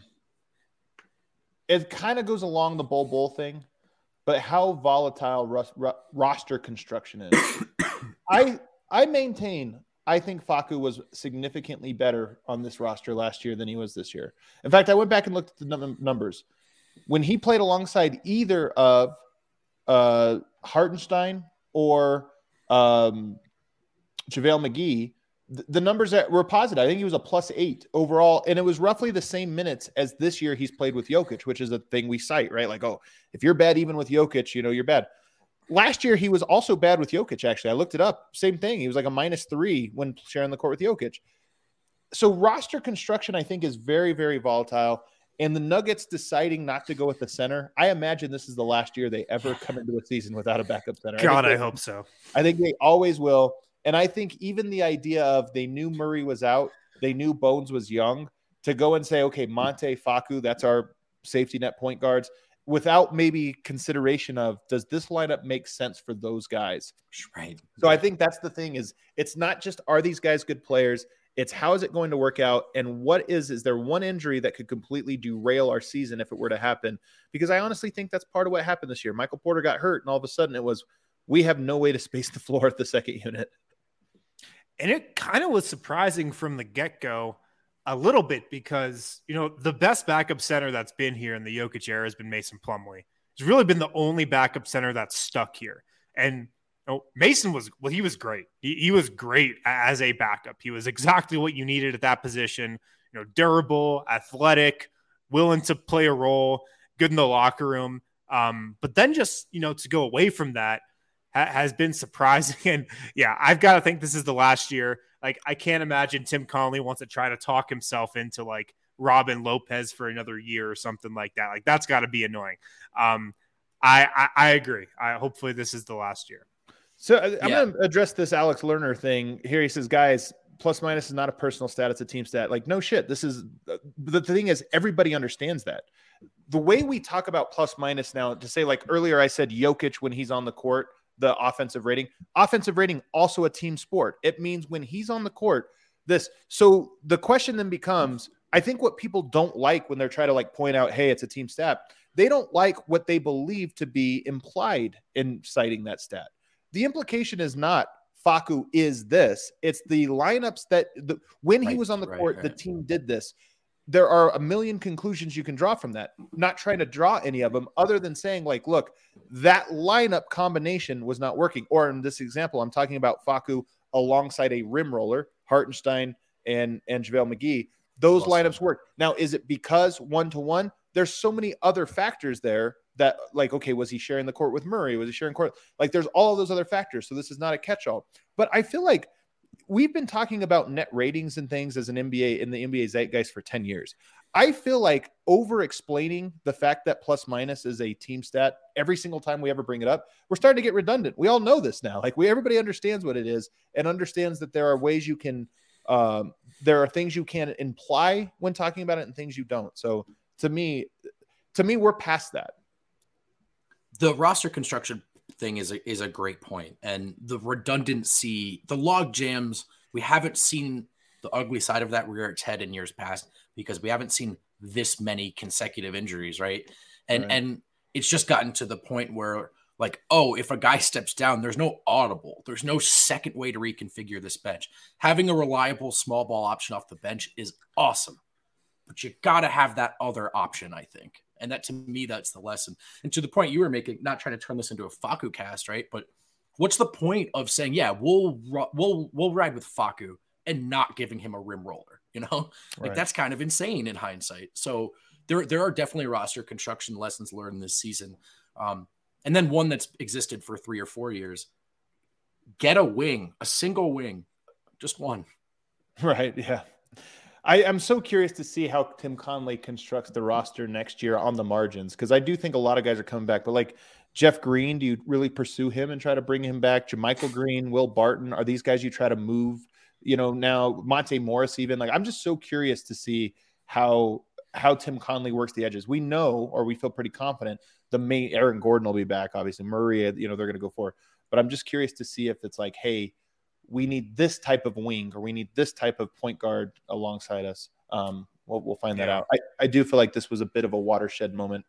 Speaker 1: it kind of goes along the Bol Bol thing, but how volatile ro- roster construction is. I I maintain I think Facu was significantly better on this roster last year than he was this year. In fact, I went back and looked at the num- numbers. When he played alongside either of uh, Hartenstein or um, JaVale McGee, th- the numbers that were positive. I think he was a plus eight overall, and it was roughly the same minutes as this year he's played with Jokic, which is a thing we cite, right? Like, oh, if you're bad even with Jokic, you know you're bad. Last year he was also bad with Jokic. Actually, I looked it up. Same thing. He was like a minus three when sharing the court with Jokic. So roster construction, I think, is very, very volatile. And the Nuggets deciding not to go with the center, I imagine this is the last year they ever come into a season without a backup center.
Speaker 2: God, I
Speaker 1: they-
Speaker 2: hope so.
Speaker 1: I think they always will. And I think even the idea of they knew Murray was out, they knew Bones was young, to go and say, okay, Monte Facu, that's our safety net point guards, without maybe consideration of does this lineup make sense for those guys?
Speaker 3: Right.
Speaker 1: So I think that's the thing is it's not just are these guys good players, it's how is it going to work out and what is is there one injury that could completely derail our season if it were to happen? Because I honestly think that's part of what happened this year. Michael Porter got hurt and all of a sudden it was we have no way to space the floor at the second unit.
Speaker 2: And it kind of was surprising from the get go a little bit because, you know, the best backup center that's been here in the Jokic era has been Mason Plumlee. He's really been the only backup center that's stuck here. And you know, Mason was, well, he was great. He, he was great as a backup. He was exactly what you needed at that position. You know, durable, athletic, willing to play a role, good in the locker room. Um, but then just, you know, to go away from that, ha- has been surprising. And yeah, I've got to think this is the last year. Like, I can't imagine Tim Connelly wants to try to talk himself into like Robin Lopez for another year or something like that. Like that's got to be annoying. Um, I, I, I agree. I hopefully this is the last year.
Speaker 1: So uh, I'm
Speaker 3: Yeah.
Speaker 1: going to address this Alex Lerner thing here. He says, guys, plus minus is not a personal stat; it's a team stat. Like, no shit. This is uh, the thing is everybody understands that. The way we talk about plus minus now to say like earlier, I said Jokic when he's on the court, the offensive rating, offensive rating also a team sport. It means when he's on the court, this. So the question then becomes, I think what people don't like when they're trying to like point out, hey, it's a team stat. They don't like what they believe to be implied in citing that stat the implication is not Facu is this. It's the lineups that the, when he was on the
Speaker 3: right,
Speaker 1: court, the team did this. There are a million conclusions you can draw from that. Not trying to draw any of them, other than saying, like, look, that lineup combination was not working. Or in this example, I'm talking about Facu alongside a rim roller, Hartenstein and and JaVale McGee. Those
Speaker 3: Awesome.
Speaker 1: lineups work. Now, is it because one to one? There's so many other factors there that, like, okay, was he sharing the court with Murray? Was he sharing court? Like, there's all of those other factors. So this is not a catch-all. But I feel like we've been talking about net ratings and things as an NBA in the NBA zeitgeist for 10 years. I feel like over explaining the fact that plus minus is a team stat every single time we ever bring it up, we're starting to get redundant. We all know this now. Like we everybody understands what it is and understands that there are ways you can um, there are things you can imply when talking about it and things you don't. So to me, to me, we're past that.
Speaker 3: the roster construction thing is a, is a great point. And the redundancy the log jams we haven't seen the ugly side of that rear its head in years past because we haven't seen this many consecutive injuries right? And
Speaker 1: Right.
Speaker 3: and it's just gotten to the point where like oh if a guy steps down there's no audible. There's no second way to reconfigure this bench. Having a reliable small ball option off the bench is awesome but you got to have that other option i think and that to me that's the lesson and to the point you were making, not trying to turn this into a Facu cast, right? But what's the point of saying, yeah, we'll we'll we'll ride with Facu and not giving him a rim roller? You know, like
Speaker 1: Right.
Speaker 3: that's kind of insane in hindsight. So there there are definitely roster construction lessons learned this season, um, and then one that's existed for three or four years. Get a wing, a single wing, just one.
Speaker 1: Right. Yeah. I, am so curious to see how Tim Connelly constructs the roster next year on the margins because I do think a lot of guys are coming back. But like Jeff Green, do you really pursue him and try to bring him back? JaMychal Green, Will Barton, are these guys you try to move? You know, now Monte Morris, even like I'm just so curious to see how how Tim Connelly works the edges. We know, or we feel pretty confident, the main Aaron Gordon will be back. Obviously, Murray, you know, they're going to go for. But I'm just curious to see if it's like, hey, we need this type of wing or we need this type of point guard alongside us. Um, we'll, we'll find that out. I, I do feel like this was a bit of a watershed moment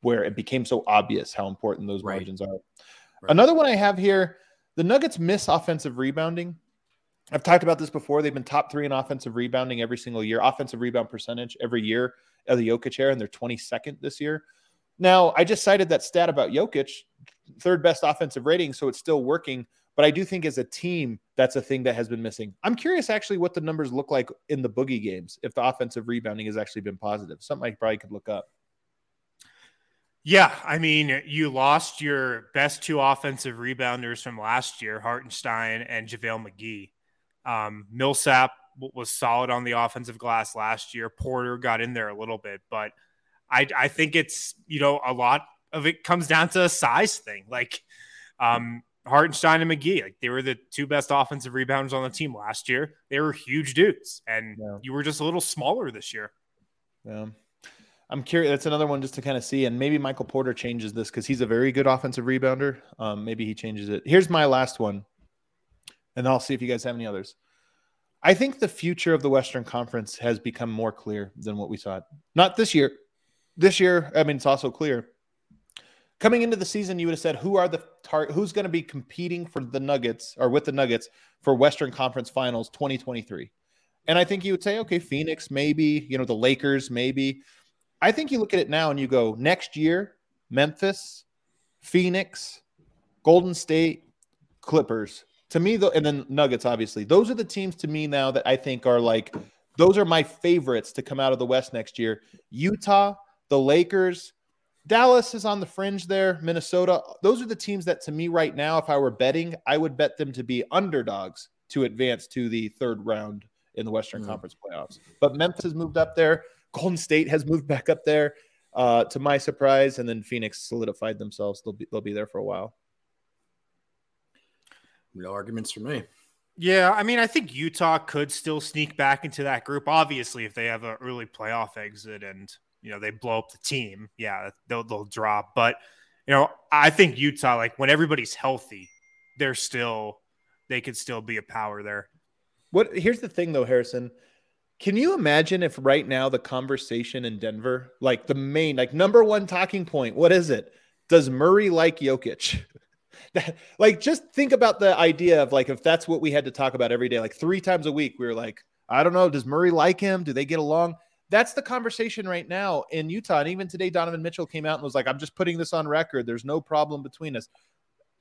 Speaker 1: where it became so obvious how important those
Speaker 3: Right.
Speaker 1: margins are.
Speaker 3: Right.
Speaker 1: Another one I have here the Nuggets miss offensive rebounding. I've talked about this before. They've been top three in offensive rebounding every single year, offensive rebound percentage every year of the Jokic era, and they're 22nd this year. Now, I just cited that stat about Jokic, third best offensive rating, so it's still working. But I do think as a team, that's a thing that has been missing. I'm curious actually what the numbers look like in the boogie games if the offensive rebounding has actually been positive. Something I probably could look up.
Speaker 2: Yeah, I mean, you lost your best two offensive rebounders from last year, Hartenstein and JaVale McGee. Um, Millsap was solid on the offensive glass last year. Porter got in there a little bit, but I, I think it's, you know, a lot of it comes down to a size thing. Like um, Hartenstein and McGee, like they were the two best offensive rebounders on the team last year. They were huge dudes, and
Speaker 1: Yeah.
Speaker 2: you were just a little smaller this year.
Speaker 1: Yeah. I'm curious. That's another one just to kind of see. And maybe Michael Porter changes this because he's a very good offensive rebounder. Um, maybe he changes it. Here's my last one. And I'll see if you guys have any others. I think the future of the Western Conference has become more clear than what we saw. Not this year. This year, I mean, it's also clear. Coming into the season, you would have said who are the tar- who's going to be competing for the Nuggets or with the Nuggets for Western Conference Finals 2023. And I think you would say, okay, Phoenix, maybe, you know, the Lakers, maybe. I think you look at it now and you go, next year, Memphis, Phoenix, Golden State, Clippers. To me, though, and then Nuggets, obviously. Those are the teams to me now that I think are like, those are my favorites to come out of the West next year. Utah, the Lakers, Dallas is on the fringe there, Minnesota. Those are the teams that to me right now, if I were betting, I would bet them to be underdogs to advance to the third round in the Western
Speaker 3: Mhm.
Speaker 1: Conference playoffs. But Memphis has moved up there. Golden State has moved back up there, uh, to my surprise, and then Phoenix solidified themselves. They'll be they'll be there for a while.
Speaker 3: No arguments for me.
Speaker 2: Yeah, I mean, I think Utah could still sneak back into that group. Obviously, if they have an early playoff exit and you know they blow up the team, yeah, they'll they'll drop. But you know, I think Utah, like when everybody's healthy, they're still they could still be a power there.
Speaker 1: What here's the thing though, Harrison. Can you imagine if right now the conversation in Denver, like the main, like number one talking point, what is it? Does Murray like Jokic? that, like, just think about the idea of like if that's what we had to talk about every day, like three times a week, we were like, I don't know, does Murray like him? Do they get along? That's the conversation right now in Utah. And even today, Donovan Mitchell came out and was like, I'm just putting this on record. There's no problem between us.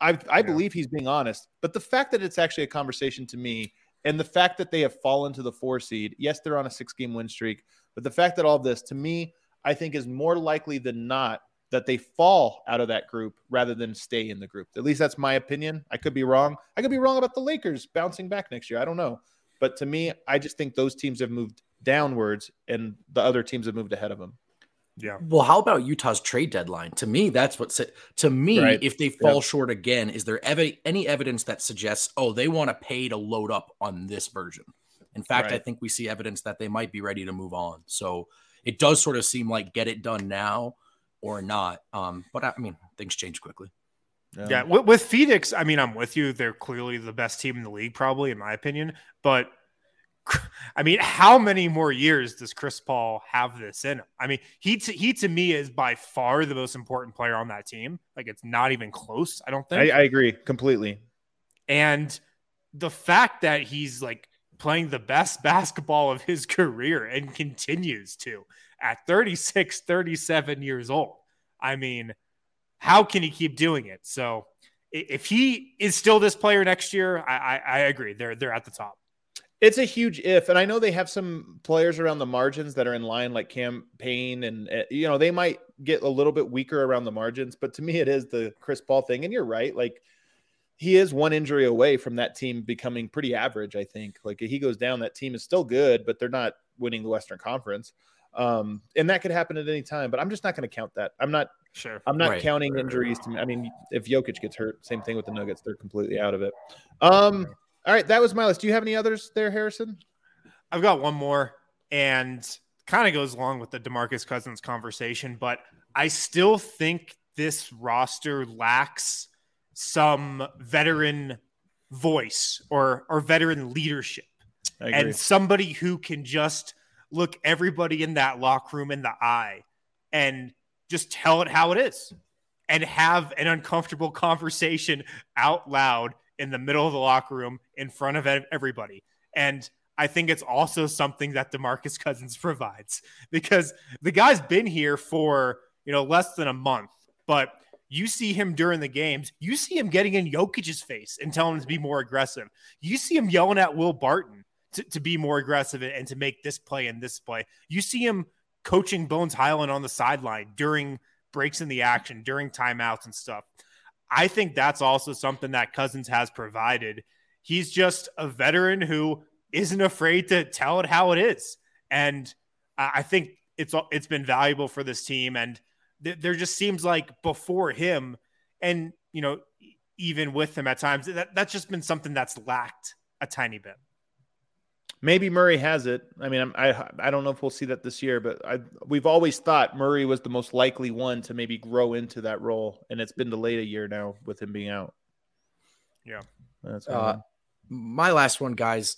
Speaker 1: I, I believe he's being honest. But the fact that it's actually a conversation to me and the fact that they have fallen to the four seed, yes, they're on a six game win streak, but the fact that all of this, to me, I think is more likely than not that they fall out of that group rather than stay in the group. At least that's my opinion. I could be wrong. I could be wrong about the Lakers bouncing back next year. I don't know. But to me, I just think those teams have moved downwards and the other teams have moved ahead of them.
Speaker 2: Yeah.
Speaker 3: Well, how about Utah's trade deadline? To me, that's what to me,
Speaker 1: Right.
Speaker 3: if they fall
Speaker 1: Yep.
Speaker 3: short again, is there ev- any evidence that suggests, oh, they want to pay to load up on this version? In fact, I think we see evidence that they might be ready to move on. So it does sort of seem like get it done now or not. Um, but I, I mean, things change quickly.
Speaker 2: Yeah, with, with Phoenix, I mean, I'm with you. They're clearly the best team in the league, probably in my opinion. But I mean, how many more years does Chris Paul have this in him? I mean, he to, he to me is by far the most important player on that team. Like, it's not even close. I don't think.
Speaker 1: I, I agree completely.
Speaker 2: and the fact that he's like playing the best basketball of his career and continues to at 36, 37 years old. I mean, how can he keep doing it? So if he is still this player next year, I, I, I agree. They're they're at the top.
Speaker 1: It's a huge if, and I know they have some players around the margins that are in line, like Cam Payne, and uh, you know they might get a little bit weaker around the margins. But to me, it is the Chris Paul thing, and you're right. Like he is one injury away from that team becoming pretty average. I think. Like if he goes down, that team is still good, but they're not winning the Western Conference, um, and that could happen at any time. But I'm just not going to count that. I'm not.
Speaker 2: Sure.
Speaker 1: I'm not
Speaker 3: Right.
Speaker 1: counting injuries. To me. I mean, if Jokic gets hurt, same thing with the Nuggets. They're completely out of it. Um. All right, that was my list. Do you have any others there, Harrison?
Speaker 2: I've got one more and kind of goes along with the DeMarcus Cousins conversation, but I still think this roster lacks some veteran voice or or veteran leadership and somebody who can just look everybody in that locker room in the eye and just tell it how it is and have an uncomfortable conversation out loud in the middle of the locker room in front of everybody. And I think it's also something that DeMarcus Cousins provides because the guy's been here for, you know, less than a month, but you see him during the games, you see him getting in Jokic's face and telling him to be more aggressive. You see him yelling at Will Barton to, to be more aggressive and to make this play and this play. You see him coaching Bones Hyland on the sideline during breaks in the action, during timeouts and stuff. I think that's also something that Cousins has provided. He's just a veteran who isn't afraid to tell it how it is, and I think it's it's been valuable for this team. And th- there just seems like before him, and you know, even with him at times, that that's just been something that's lacked a tiny bit.
Speaker 1: Maybe Murray has it. I mean, I'm, I I don't know if we'll see that this year, but I we've always thought Murray was the most likely one to maybe grow into that role, and it's been delayed a year now with him being out.
Speaker 2: Yeah.
Speaker 1: That's
Speaker 3: Uh, my last one, guys.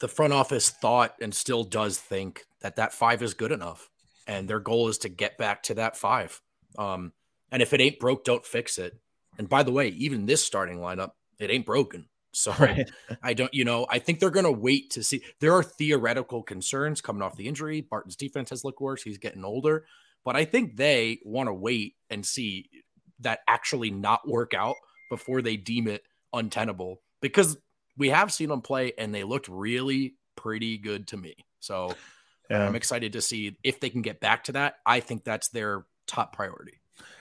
Speaker 3: The front office thought and still does think that that five is good enough, and their goal is to get back to that five. Um, and if it ain't broke, don't fix it. And by the way, even this starting lineup, it ain't broken. So
Speaker 1: Right.
Speaker 3: I don't, you know, I think they're going to wait to see. There are theoretical concerns coming off the injury. Barton's defense has looked worse. He's getting older, but I think they want to wait and see that actually not work out before they deem it untenable because we have seen them play and they looked really pretty good to me. So
Speaker 1: Yeah.
Speaker 3: I'm excited to see if they can get back to that. I think that's their top priority.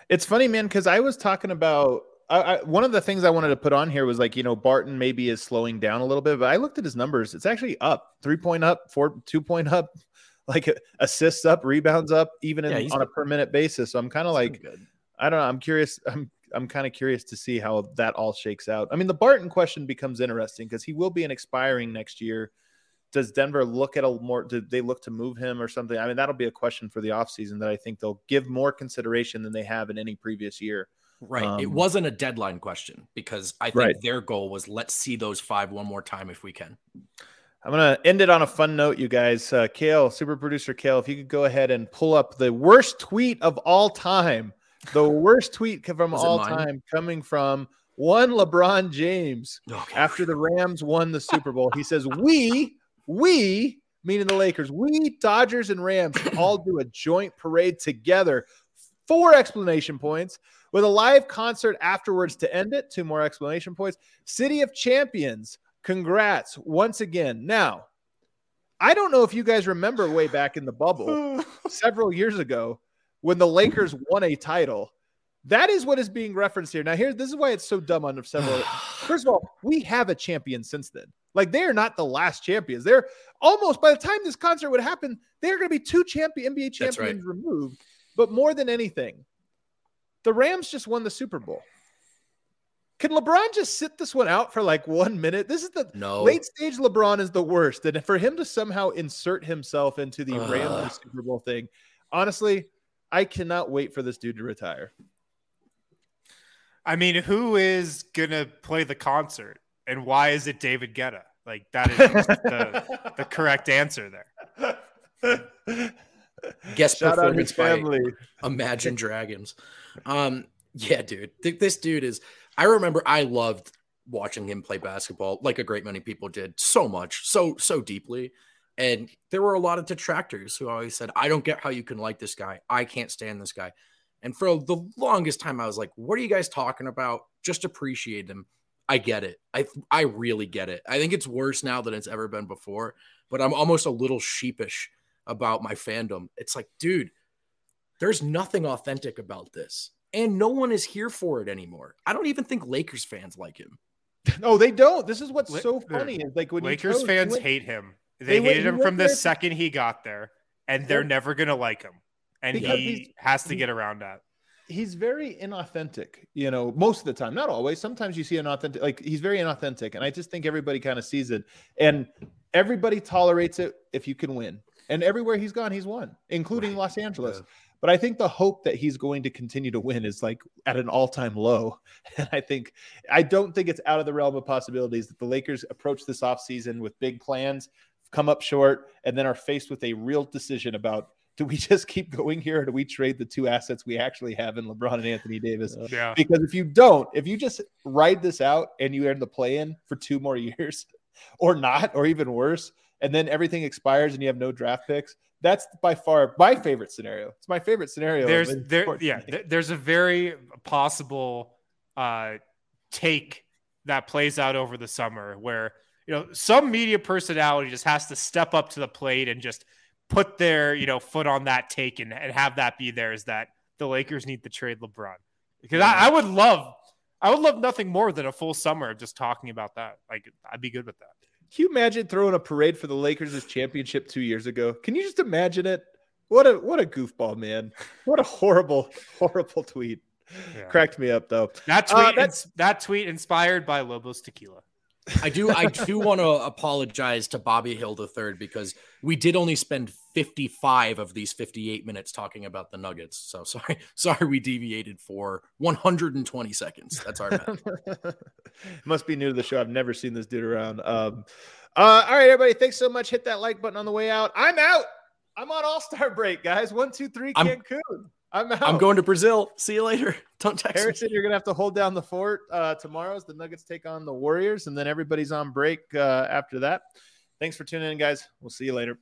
Speaker 1: It's funny, man, because I was talking about I, I, one of the things I wanted to put on here was like, you know, Barton maybe is slowing down a little bit, but I looked at his numbers. It's actually up three point up, four, two point up, like assists up, rebounds up, even in,
Speaker 3: Yeah,
Speaker 1: on a per minute basis. So I'm kind of like,
Speaker 3: good.
Speaker 1: I don't know. I'm curious. I'm I'm kind of curious to see how that all shakes out. I mean, the Barton question becomes interesting because he will be an expiring next year. Does Denver look at a more? Do they look to move him or something? I mean, that'll be a question for the offseason that I think they'll give more consideration than they have in any previous year.
Speaker 3: Right. it
Speaker 1: Um,
Speaker 3: wasn't a deadline question because I think
Speaker 1: Right.
Speaker 3: their goal was let's see those five one more time if we can.
Speaker 1: I'm gonna end it on a fun note, you guys. Uh, Kale, super producer Kale, if you could go ahead and pull up the worst tweet of all time, the worst tweet from all
Speaker 3: mine?
Speaker 1: time, coming from one LeBron James
Speaker 3: Okay.
Speaker 1: after the Rams won the Super Bowl. He says, "We, we, meaning the Lakers, we Dodgers and Rams all do a joint parade together." Four explanation points with a live concert afterwards to end it. Two more explanation points. City of Champions. Congrats once again. Now, I don't know if you guys remember way back in the bubble several years ago when the Lakers won a title. That is what is being referenced here. Now, here, this is why it's so dumb on several. First of all, we have a champion since then. Like they are not the last champions. They're almost by the time this concert would happen, they're going to be two champion NBA
Speaker 3: That's right.
Speaker 1: champions removed. But more than anything, the Rams just won the Super Bowl. Can LeBron just sit this one out for like one minute? This is the
Speaker 3: No.
Speaker 1: late stage LeBron is the worst. And for him to somehow insert himself into the Rams Super Bowl thing, honestly, I cannot wait for this dude to retire.
Speaker 2: I mean, who is gonna play the concert, and why is it David Guetta? Like that is the, the correct answer there.
Speaker 3: Guest
Speaker 1: Shout out
Speaker 3: performance by
Speaker 1: family.
Speaker 3: Imagine Dragons. Um, yeah, dude. Th- this dude is. I remember I loved watching him play basketball, like a great many people did, so much, so so deeply. And there were a lot of detractors who always said, "I don't get how you can like this guy. I can't stand this guy." And for the longest time, I was like, "What are you guys talking about? Just appreciate him." I get it. I I really get it. I think it's worse now than it's ever been before. But I'm almost a little sheepish about my fandom. It's like, dude, there's nothing authentic about this. And no one is here for it anymore. I don't even think Lakers fans like him.
Speaker 1: No, they don't. This is what's
Speaker 2: La-
Speaker 1: so funny is like when
Speaker 2: Lakers
Speaker 1: chose-
Speaker 2: fans
Speaker 1: when-
Speaker 2: hate him.
Speaker 1: they
Speaker 2: They, hated
Speaker 1: he
Speaker 2: him from the
Speaker 1: there-
Speaker 2: second he got there, and they're
Speaker 1: Yep.
Speaker 2: never gonna like him. And
Speaker 1: Because
Speaker 2: he has to
Speaker 1: he-
Speaker 2: get around that.
Speaker 1: he's very inauthentic, you know, most of the time, not always. Sometimes you see an authentic, like he's very inauthentic. And I just think everybody kind of sees it. And everybody tolerates it if you can win. And everywhere he's gone, he's won, including Los Angeles. But I think the hope that he's going to continue to win is like at an all time low. And I think, I don't think it's out of the realm of possibilities that the Lakers approach this offseason with big plans, come up short, and then are faced with a real decision about do we just keep going here or do we trade the two assets we actually have in LeBron and Anthony Davis?
Speaker 2: Yeah.
Speaker 1: Because if you don't, if you just ride this out and you end the play in for two more years or not, or even worse, and then everything expires and you have no draft picks, that's by far my favorite scenario. It's my favorite scenario.
Speaker 2: There's there yeah, th- there's a very possible uh take that plays out over the summer where you know some media personality just has to step up to the plate and just put their you know foot on that take and, and have that be theirs that the Lakers need to trade LeBron because I, I would love I would love nothing more than a full summer of just talking about that like I'd be good with that
Speaker 1: Can you imagine throwing a parade for the Lakers championship two years ago? Can you just imagine it? What a what a goofball, man! What a horrible, horrible tweet.
Speaker 2: Yeah.
Speaker 1: Cracked me up though.
Speaker 2: that
Speaker 1: Uh,
Speaker 2: tweet
Speaker 1: that's-
Speaker 2: ins- that tweet inspired by Lobos Tequila
Speaker 3: I do I do want to apologize to Bobby Hill III because we did only spend 55 of these 58 minutes talking about the Nuggets. So sorry, sorry we deviated for 120 seconds. That's our bad.
Speaker 1: Must be new to the show. I've never seen this dude around. Um, uh, all right, everybody. Thanks so much. Hit that like button on the way out. I'm out. I'm on All Star break, guys. One, two, three, Cancun. I'm out.
Speaker 3: I'm going to Brazil. See you later. Don't text me.
Speaker 1: Harrison, you're gonna have to hold down the fort uh, tomorrow as the Nuggets take on the Warriors, and then everybody's on break uh, after that. Thanks for tuning in, guys. We'll see you later.